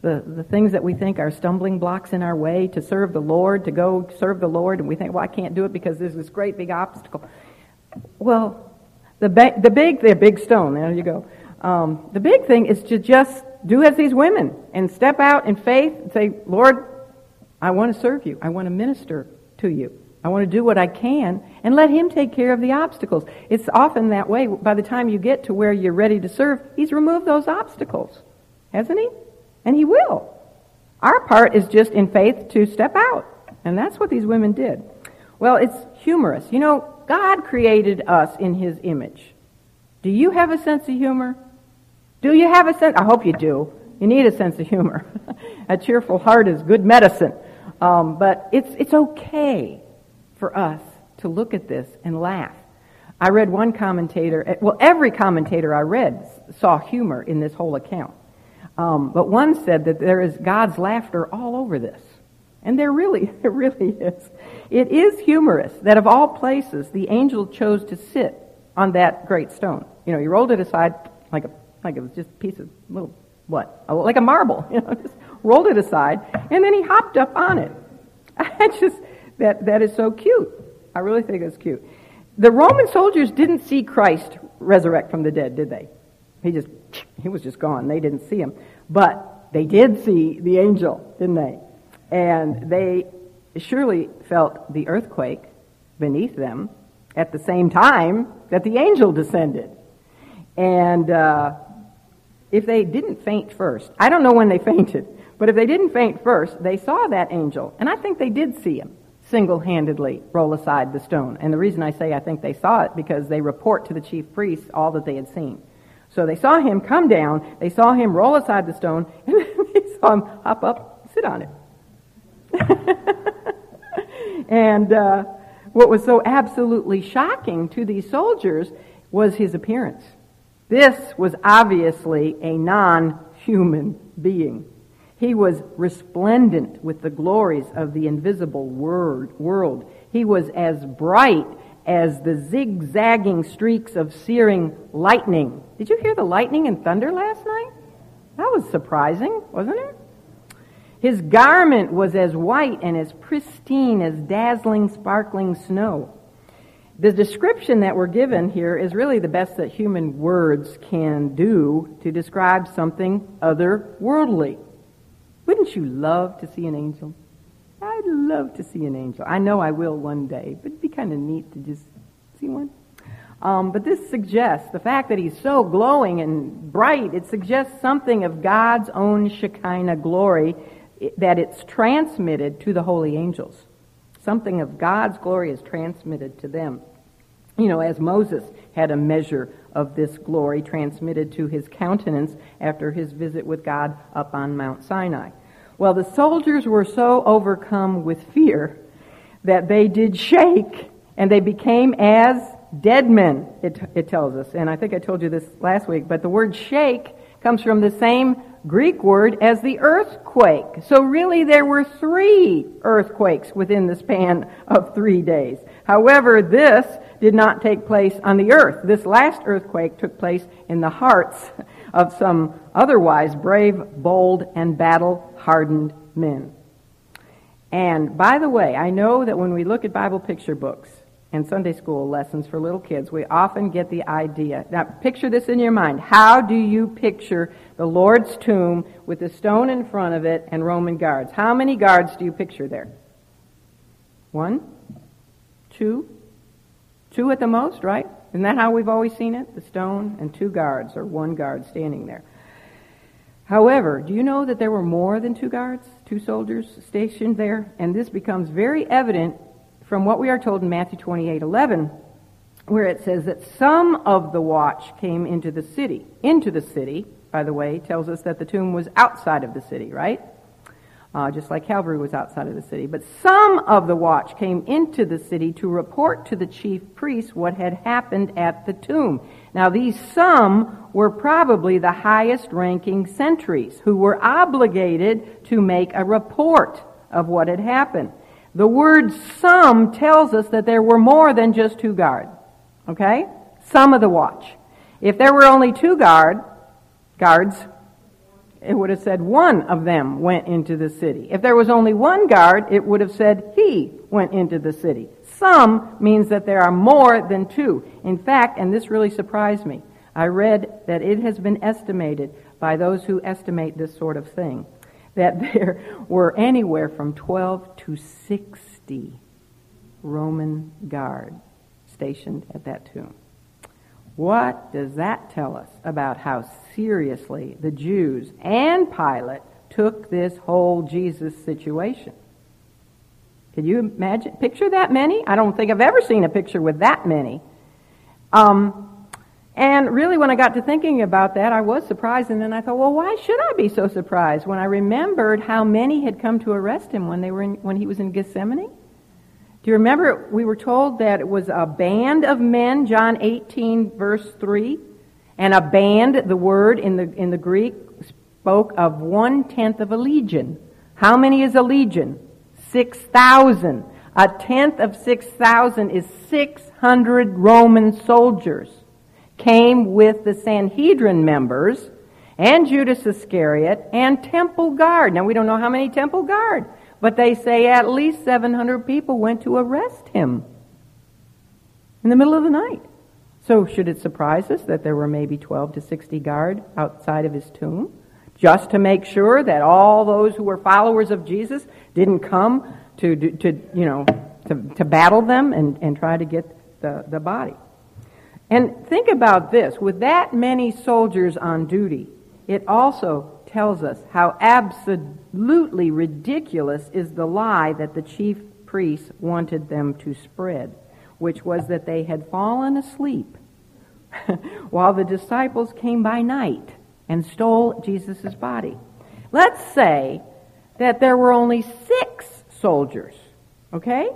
the, the things that we think are stumbling blocks in our way to serve the Lord, to go serve the Lord, and we think, well, I can't do it because there's this great big obstacle. Well, the, ba- the big, the big stone, there you go. Um, the big thing is to just do as these women and step out in faith and say, Lord, I want to serve you. I want to minister to you. I want to do what I can and let Him take care of the obstacles. It's often that way. By the time you get to where you're ready to serve, He's removed those obstacles. Hasn't He? And He will. Our part is just in faith to step out. And that's what these women did. Well, it's humorous. You know, God created us in His image. Do you have a sense of humor? Do you have a sense? I hope you do. You need a sense of humor. a cheerful heart is good medicine. Um, but it's, it's okay for us to look at this and laugh. I read one commentator, well, every commentator I read saw humor in this whole account. Um, but one said that there is God's laughter all over this. And there really, there really is. It is humorous that of all places, the angel chose to sit on that great stone. You know, he rolled it aside like a, like it was just a piece of little, what? Like a marble, you know, just rolled it aside, and then he hopped up on it. I just, that, that is so cute. I really think it's cute. The Roman soldiers didn't see Christ resurrect from the dead, did they? He just, he was just gone. They didn't see him. But they did see the angel, didn't they? And they surely felt the earthquake beneath them at the same time that the angel descended. And uh, if they didn't faint first, I don't know when they fainted, but if they didn't faint first, they saw that angel. And I think they did see him single handedly roll aside the stone. And the reason I say I think they saw it because they report to the chief priests all that they had seen. So they saw him come down, they saw him roll aside the stone, and they saw him hop up, sit on it. and uh, what was so absolutely shocking to these soldiers was his appearance. This was obviously a non human being. He was resplendent with the glories of the invisible world. He was as bright as the zigzagging streaks of searing lightning. Did you hear the lightning and thunder last night? That was surprising, wasn't it? His garment was as white and as pristine as dazzling, sparkling snow. The description that we're given here is really the best that human words can do to describe something otherworldly. Wouldn't you love to see an angel? I'd love to see an angel. I know I will one day, but it'd be kind of neat to just see one. Um, but this suggests the fact that he's so glowing and bright, it suggests something of God's own Shekinah glory that it's transmitted to the holy angels. Something of God's glory is transmitted to them. You know, as Moses had a measure of this glory transmitted to his countenance after his visit with God up on Mount Sinai. Well, the soldiers were so overcome with fear that they did shake and they became as dead men, it, it tells us. And I think I told you this last week, but the word shake comes from the same Greek word as the earthquake. So really there were three earthquakes within the span of three days. However, this did not take place on the earth. This last earthquake took place in the hearts of some otherwise brave, bold, and battle hardened men. And by the way, I know that when we look at Bible picture books, and Sunday school lessons for little kids, we often get the idea. Now, picture this in your mind. How do you picture the Lord's tomb with the stone in front of it and Roman guards? How many guards do you picture there? One? Two? Two at the most, right? Isn't that how we've always seen it? The stone and two guards, or one guard standing there. However, do you know that there were more than two guards, two soldiers stationed there? And this becomes very evident from what we are told in Matthew 28 11, where it says that some of the watch came into the city. Into the city, by the way, tells us that the tomb was outside of the city, right? Uh, just like Calvary was outside of the city. But some of the watch came into the city to report to the chief priests what had happened at the tomb. Now, these some were probably the highest ranking sentries who were obligated to make a report of what had happened. The word some tells us that there were more than just two guards. Okay? Some of the watch. If there were only two guard, guards, it would have said one of them went into the city. If there was only one guard, it would have said he went into the city. Some means that there are more than two. In fact, and this really surprised me, I read that it has been estimated by those who estimate this sort of thing that there were anywhere from 12 to 60 Roman guard stationed at that tomb. What does that tell us about how seriously the Jews and Pilate took this whole Jesus situation? Can you imagine? Picture that many? I don't think I've ever seen a picture with that many. Um, and really, when I got to thinking about that, I was surprised, and then I thought, well, why should I be so surprised? When I remembered how many had come to arrest him when they were in, when he was in Gethsemane. Do you remember we were told that it was a band of men, John 18, verse 3, and a band, the word in the in the Greek spoke of one tenth of a legion. How many is a legion? Six thousand. A tenth of six thousand is six hundred Roman soldiers came with the Sanhedrin members and Judas Iscariot and temple guard. Now we don't know how many temple guard, but they say at least 700 people went to arrest him in the middle of the night. So should it surprise us that there were maybe 12 to 60 guard outside of his tomb? Just to make sure that all those who were followers of Jesus didn't come to, to you know, to, to battle them and, and try to get the, the body. And think about this with that many soldiers on duty, it also tells us how absolutely ridiculous is the lie that the chief priests wanted them to spread, which was that they had fallen asleep while the disciples came by night and stole Jesus' body. Let's say that there were only six soldiers, okay?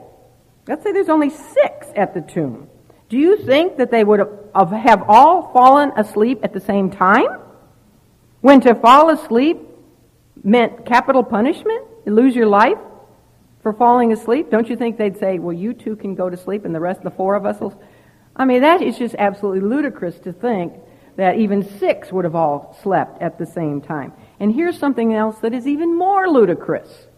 Let's say there's only six at the tomb. Do you think that they would have all fallen asleep at the same time? When to fall asleep meant capital punishment? You lose your life for falling asleep? Don't you think they'd say, well, you two can go to sleep and the rest of the four of us will. I mean, that is just absolutely ludicrous to think that even six would have all slept at the same time. And here's something else that is even more ludicrous.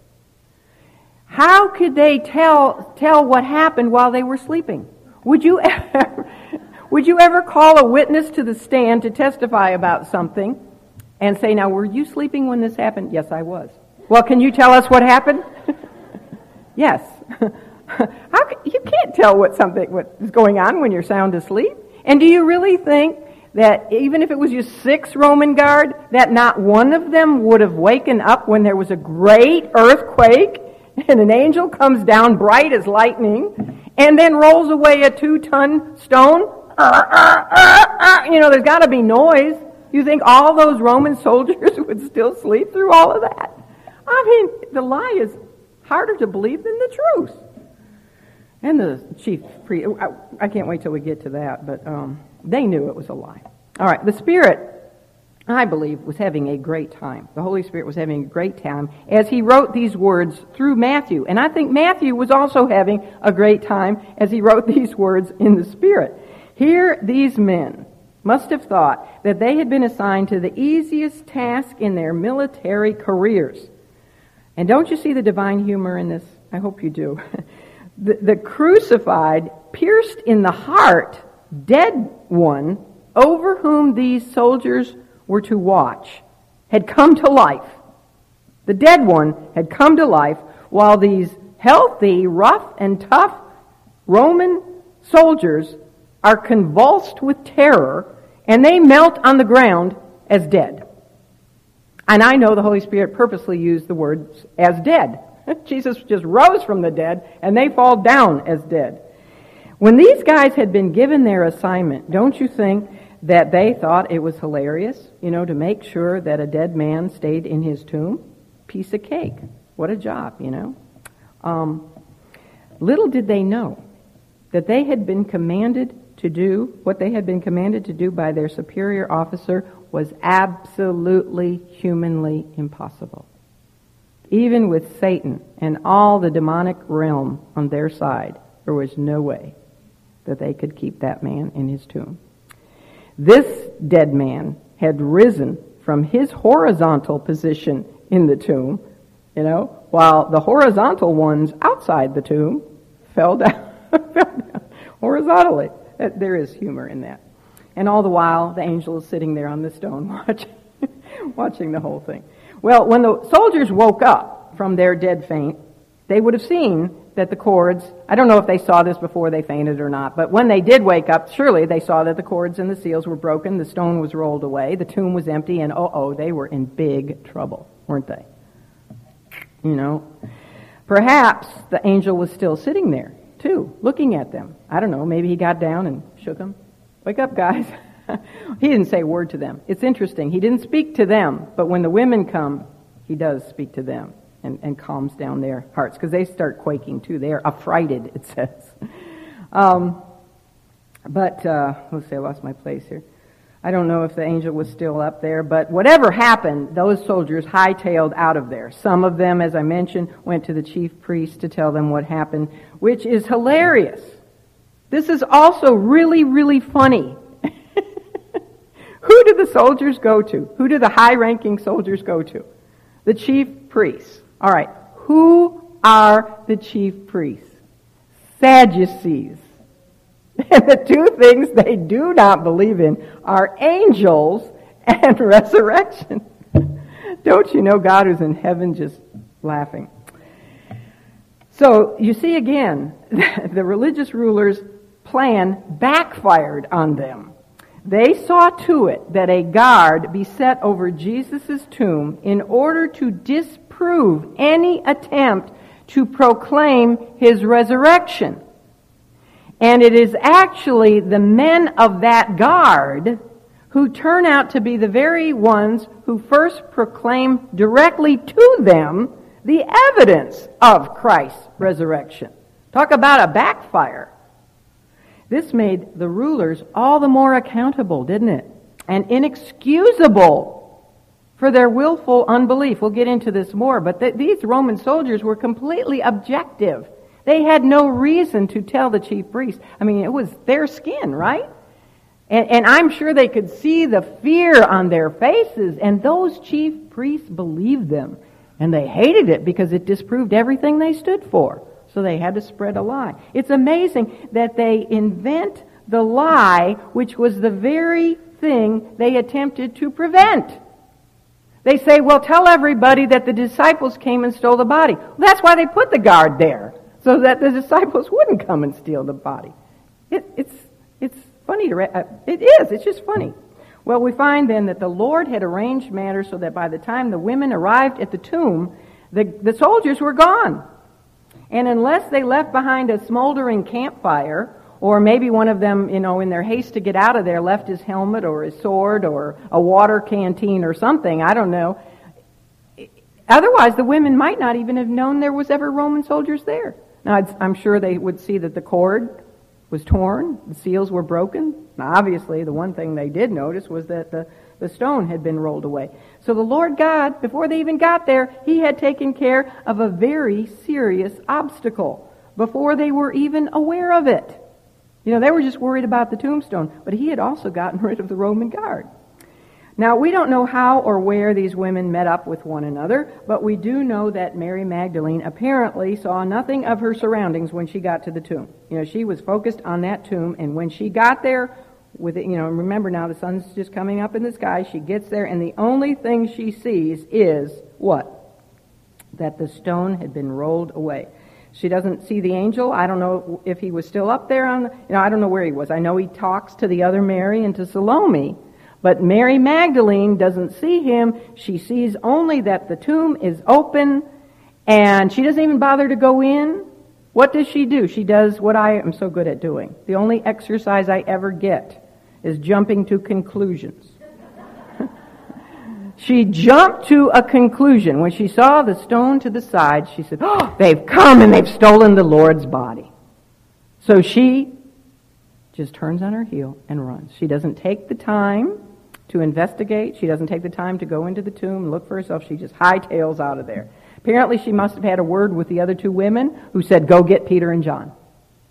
How could they tell, tell what happened while they were sleeping? Would you ever, would you ever call a witness to the stand to testify about something and say, now, were you sleeping when this happened? Yes, I was. Well, can you tell us what happened? yes. How, you can't tell what something what is going on when you're sound asleep. And do you really think that even if it was just six Roman guard, that not one of them would have waken up when there was a great earthquake and an angel comes down bright as lightning and then rolls away a two-ton stone? Uh, uh, uh, you know, there's got to be noise. You think all those Roman soldiers would still sleep through all of that? I mean, the lie is harder to believe than the truth. And the chief priest, I, I can't wait till we get to that, but um, they knew it was a lie. All right, the Spirit, I believe, was having a great time. The Holy Spirit was having a great time as he wrote these words through Matthew. And I think Matthew was also having a great time as he wrote these words in the Spirit. Here, these men must have thought that they had been assigned to the easiest task in their military careers. And don't you see the divine humor in this? I hope you do. the, the crucified, pierced in the heart, dead one over whom these soldiers were to watch had come to life. The dead one had come to life while these healthy, rough, and tough Roman soldiers are convulsed with terror and they melt on the ground as dead. And I know the Holy Spirit purposely used the words as dead. Jesus just rose from the dead and they fall down as dead. When these guys had been given their assignment, don't you think that they thought it was hilarious, you know, to make sure that a dead man stayed in his tomb? Piece of cake. What a job, you know. Um, little did they know that they had been commanded to do what they had been commanded to do by their superior officer was absolutely humanly impossible. Even with Satan and all the demonic realm on their side, there was no way that they could keep that man in his tomb. This dead man had risen from his horizontal position in the tomb, you know, while the horizontal ones outside the tomb fell down, fell down horizontally. Uh, there is humor in that. And all the while, the angel is sitting there on the stone watching, watching the whole thing. Well, when the soldiers woke up from their dead faint, they would have seen that the cords, I don't know if they saw this before they fainted or not, but when they did wake up, surely they saw that the cords and the seals were broken, the stone was rolled away, the tomb was empty, and oh, oh, they were in big trouble, weren't they? You know? Perhaps the angel was still sitting there too, looking at them. I don't know, maybe he got down and shook them. Wake up, guys. he didn't say a word to them. It's interesting. He didn't speak to them, but when the women come, he does speak to them and, and calms down their hearts because they start quaking too. They are affrighted, it says. Um, but, uh, let's see, I lost my place here. I don't know if the angel was still up there, but whatever happened, those soldiers hightailed out of there. Some of them, as I mentioned, went to the chief priest to tell them what happened, which is hilarious. This is also really, really funny. Who do the soldiers go to? Who do the high ranking soldiers go to? The chief priests. All right. Who are the chief priests? Sadducees. And the two things they do not believe in are angels and resurrection. Don't you know God is in heaven just laughing? So you see again, the religious rulers' plan backfired on them. They saw to it that a guard be set over Jesus' tomb in order to disprove any attempt to proclaim his resurrection. And it is actually the men of that guard who turn out to be the very ones who first proclaim directly to them the evidence of Christ's resurrection. Talk about a backfire. This made the rulers all the more accountable, didn't it? And inexcusable for their willful unbelief. We'll get into this more, but th- these Roman soldiers were completely objective. They had no reason to tell the chief priest. I mean, it was their skin, right? And, and I'm sure they could see the fear on their faces, and those chief priests believed them. And they hated it because it disproved everything they stood for. So they had to spread a lie. It's amazing that they invent the lie, which was the very thing they attempted to prevent. They say, well, tell everybody that the disciples came and stole the body. That's why they put the guard there, so that the disciples wouldn't come and steal the body. It, it's, it's funny to, uh, it is, it's just funny. Well, we find then that the Lord had arranged matters so that by the time the women arrived at the tomb, the, the soldiers were gone. And unless they left behind a smoldering campfire, or maybe one of them, you know, in their haste to get out of there, left his helmet or his sword or a water canteen or something, I don't know. Otherwise, the women might not even have known there was ever Roman soldiers there. Now, I'm sure they would see that the cord was torn, the seals were broken. Now, obviously, the one thing they did notice was that the, the stone had been rolled away. So the Lord God, before they even got there, He had taken care of a very serious obstacle before they were even aware of it. You know, they were just worried about the tombstone, but He had also gotten rid of the Roman guard. Now, we don't know how or where these women met up with one another, but we do know that Mary Magdalene apparently saw nothing of her surroundings when she got to the tomb. You know, she was focused on that tomb, and when she got there, with it, you know, remember now the sun's just coming up in the sky, she gets there, and the only thing she sees is what? That the stone had been rolled away. She doesn't see the angel. I don't know if he was still up there on, the, you know, I don't know where he was. I know he talks to the other Mary and to Salome, but Mary Magdalene doesn't see him. She sees only that the tomb is open and she doesn't even bother to go in. What does she do? She does what I am so good at doing. The only exercise I ever get is jumping to conclusions. She jumped to a conclusion. When she saw the stone to the side, she said, Oh, they've come and they've stolen the Lord's body. So she just turns on her heel and runs. She doesn't take the time to investigate. She doesn't take the time to go into the tomb and look for herself. She just hightails out of there. Apparently, she must have had a word with the other two women who said, Go get Peter and John.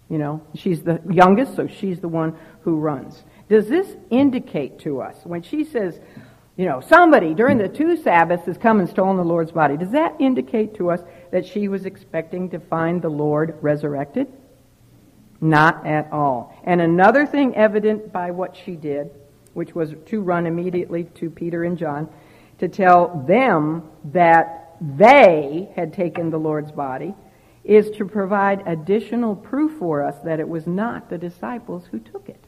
You know, she's the youngest, so she's the one who runs. Does this indicate to us, when she says, you know, somebody during the two Sabbaths has come and stolen the Lord's body, does that indicate to us that she was expecting to find the Lord resurrected? Not at all. And another thing evident by what she did which was to run immediately to Peter and John, to tell them that they had taken the Lord's body, is to provide additional proof for us that it was not the disciples who took it.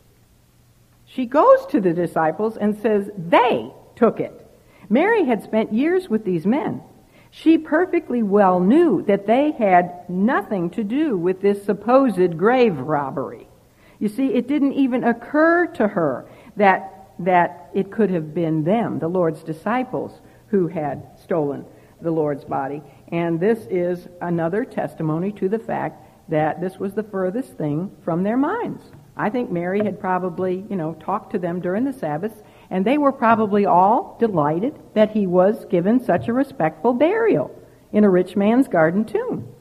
She goes to the disciples and says they took it. Mary had spent years with these men. She perfectly well knew that they had nothing to do with this supposed grave robbery. You see, it didn't even occur to her that, that it could have been them, the Lord's disciples, who had stolen the Lord's body. And this is another testimony to the fact that this was the furthest thing from their minds. I think Mary had probably, you know, talked to them during the Sabbath, and they were probably all delighted that he was given such a respectful burial in a rich man's garden tomb.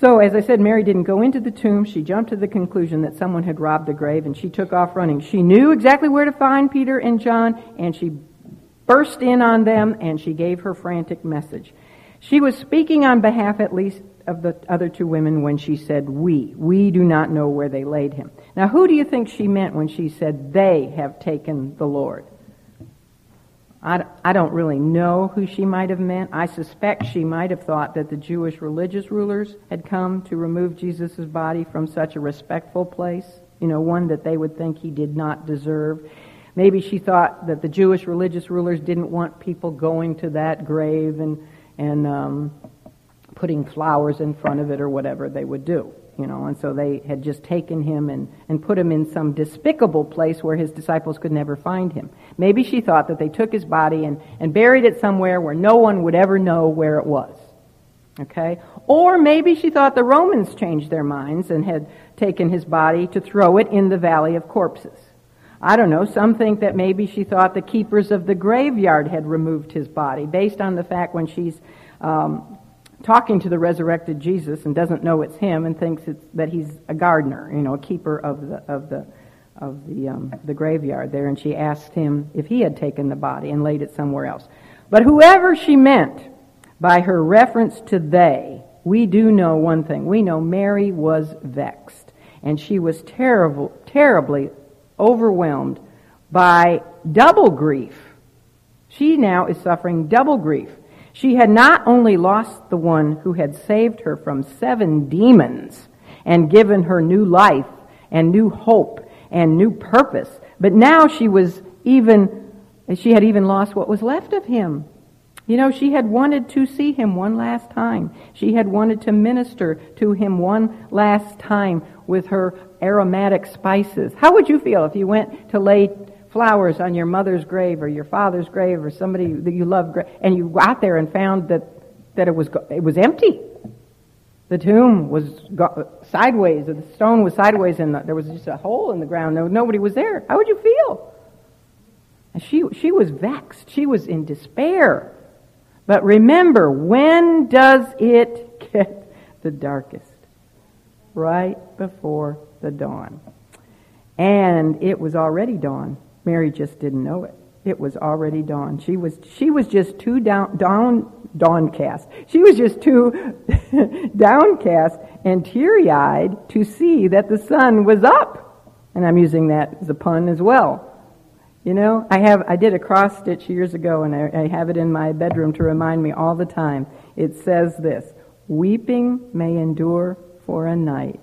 So, as I said, Mary didn't go into the tomb. She jumped to the conclusion that someone had robbed the grave and she took off running. She knew exactly where to find Peter and John and she burst in on them and she gave her frantic message. She was speaking on behalf at least of the other two women when she said, We. We do not know where they laid him. Now, who do you think she meant when she said, They have taken the Lord? I, I don't really know who she might have meant. I suspect she might have thought that the Jewish religious rulers had come to remove Jesus' body from such a respectful place, you know, one that they would think he did not deserve. Maybe she thought that the Jewish religious rulers didn't want people going to that grave and, and um, putting flowers in front of it or whatever they would do. you know, and so they had just taken him and, and put him in some despicable place where his disciples could never find him. Maybe she thought that they took his body and, and buried it somewhere where no one would ever know where it was. Okay? Or maybe she thought the Romans changed their minds and had taken his body to throw it in the valley of corpses. I don't know. Some think that maybe she thought the keepers of the graveyard had removed his body, based on the fact when she's um, talking to the resurrected Jesus and doesn't know it's him and thinks that he's a gardener, you know, a keeper of the of the of the um, the graveyard there, and she asked him if he had taken the body and laid it somewhere else. But whoever she meant by her reference to they, we do know one thing. We know Mary was vexed, and she was terrible, terribly overwhelmed by double grief. She now is suffering double grief. She had not only lost the one who had saved her from seven demons and given her new life and new hope and new purpose, but now she was even, she had even lost what was left of him. You know, she had wanted to see him one last time. She had wanted to minister to him one last time with her aromatic spices. How would you feel if you went to lay flowers on your mother's grave or your father's grave or somebody that you love and you got there and found that that it was it was empty? The tomb was sideways, or the stone was sideways, and the, there was just a hole in the ground. No, nobody was there. How would you feel? And she she was vexed. She was in despair. But remember, when does it get the darkest? Right before the dawn. And it was already dawn. Mary just didn't know it. It was already dawn. She was she was just too down down downcast. She was just too downcast and teary-eyed to see that the sun was up. And I'm using that as a pun as well. You know, I have I did a cross stitch years ago, and I, I have it in my bedroom to remind me all the time. It says this: "Weeping may endure for a night,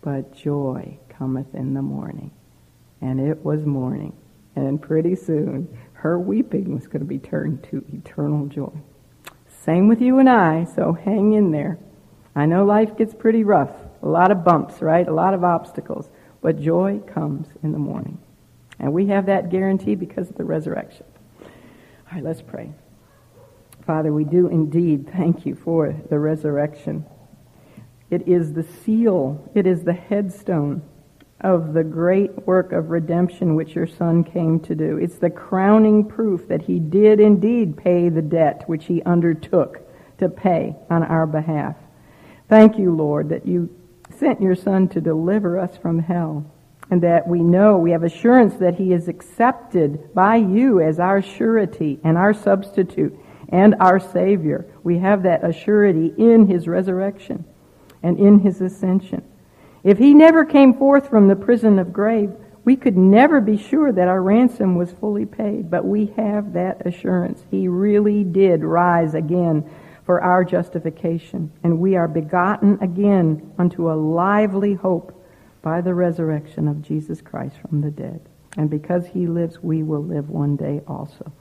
but joy cometh in the morning." And it was morning, and pretty soon her weeping was going to be turned to eternal joy. Same with you and I, so hang in there. I know life gets pretty rough, a lot of bumps, right? A lot of obstacles, but joy comes in the morning. And we have that guarantee because of the resurrection. All right, let's pray. Father, we do indeed thank you for the resurrection. It is the seal, it is the headstone of the great work of redemption which your Son came to do. It's the crowning proof that he did indeed pay the debt which he undertook to pay on our behalf. Thank you, Lord, that you sent your Son to deliver us from hell and that we know, we have assurance that he is accepted by you as our surety and our substitute and our Savior. We have that assurity in his resurrection and in his ascension. If he never came forth from the prison of grave, we could never be sure that our ransom was fully paid, but we have that assurance. He really did rise again for our justification, and we are begotten again unto a lively hope by the resurrection of Jesus Christ from the dead. And because he lives, we will live one day also.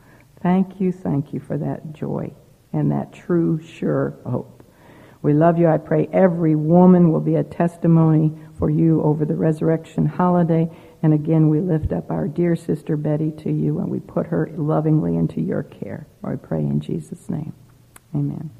Thank you, thank you for that joy and that true, sure hope. We love you. I pray every woman will be a testimony for you over the resurrection holiday. And again, we lift up our dear sister Betty to you and we put her lovingly into your care. I pray in Jesus' name. Amen.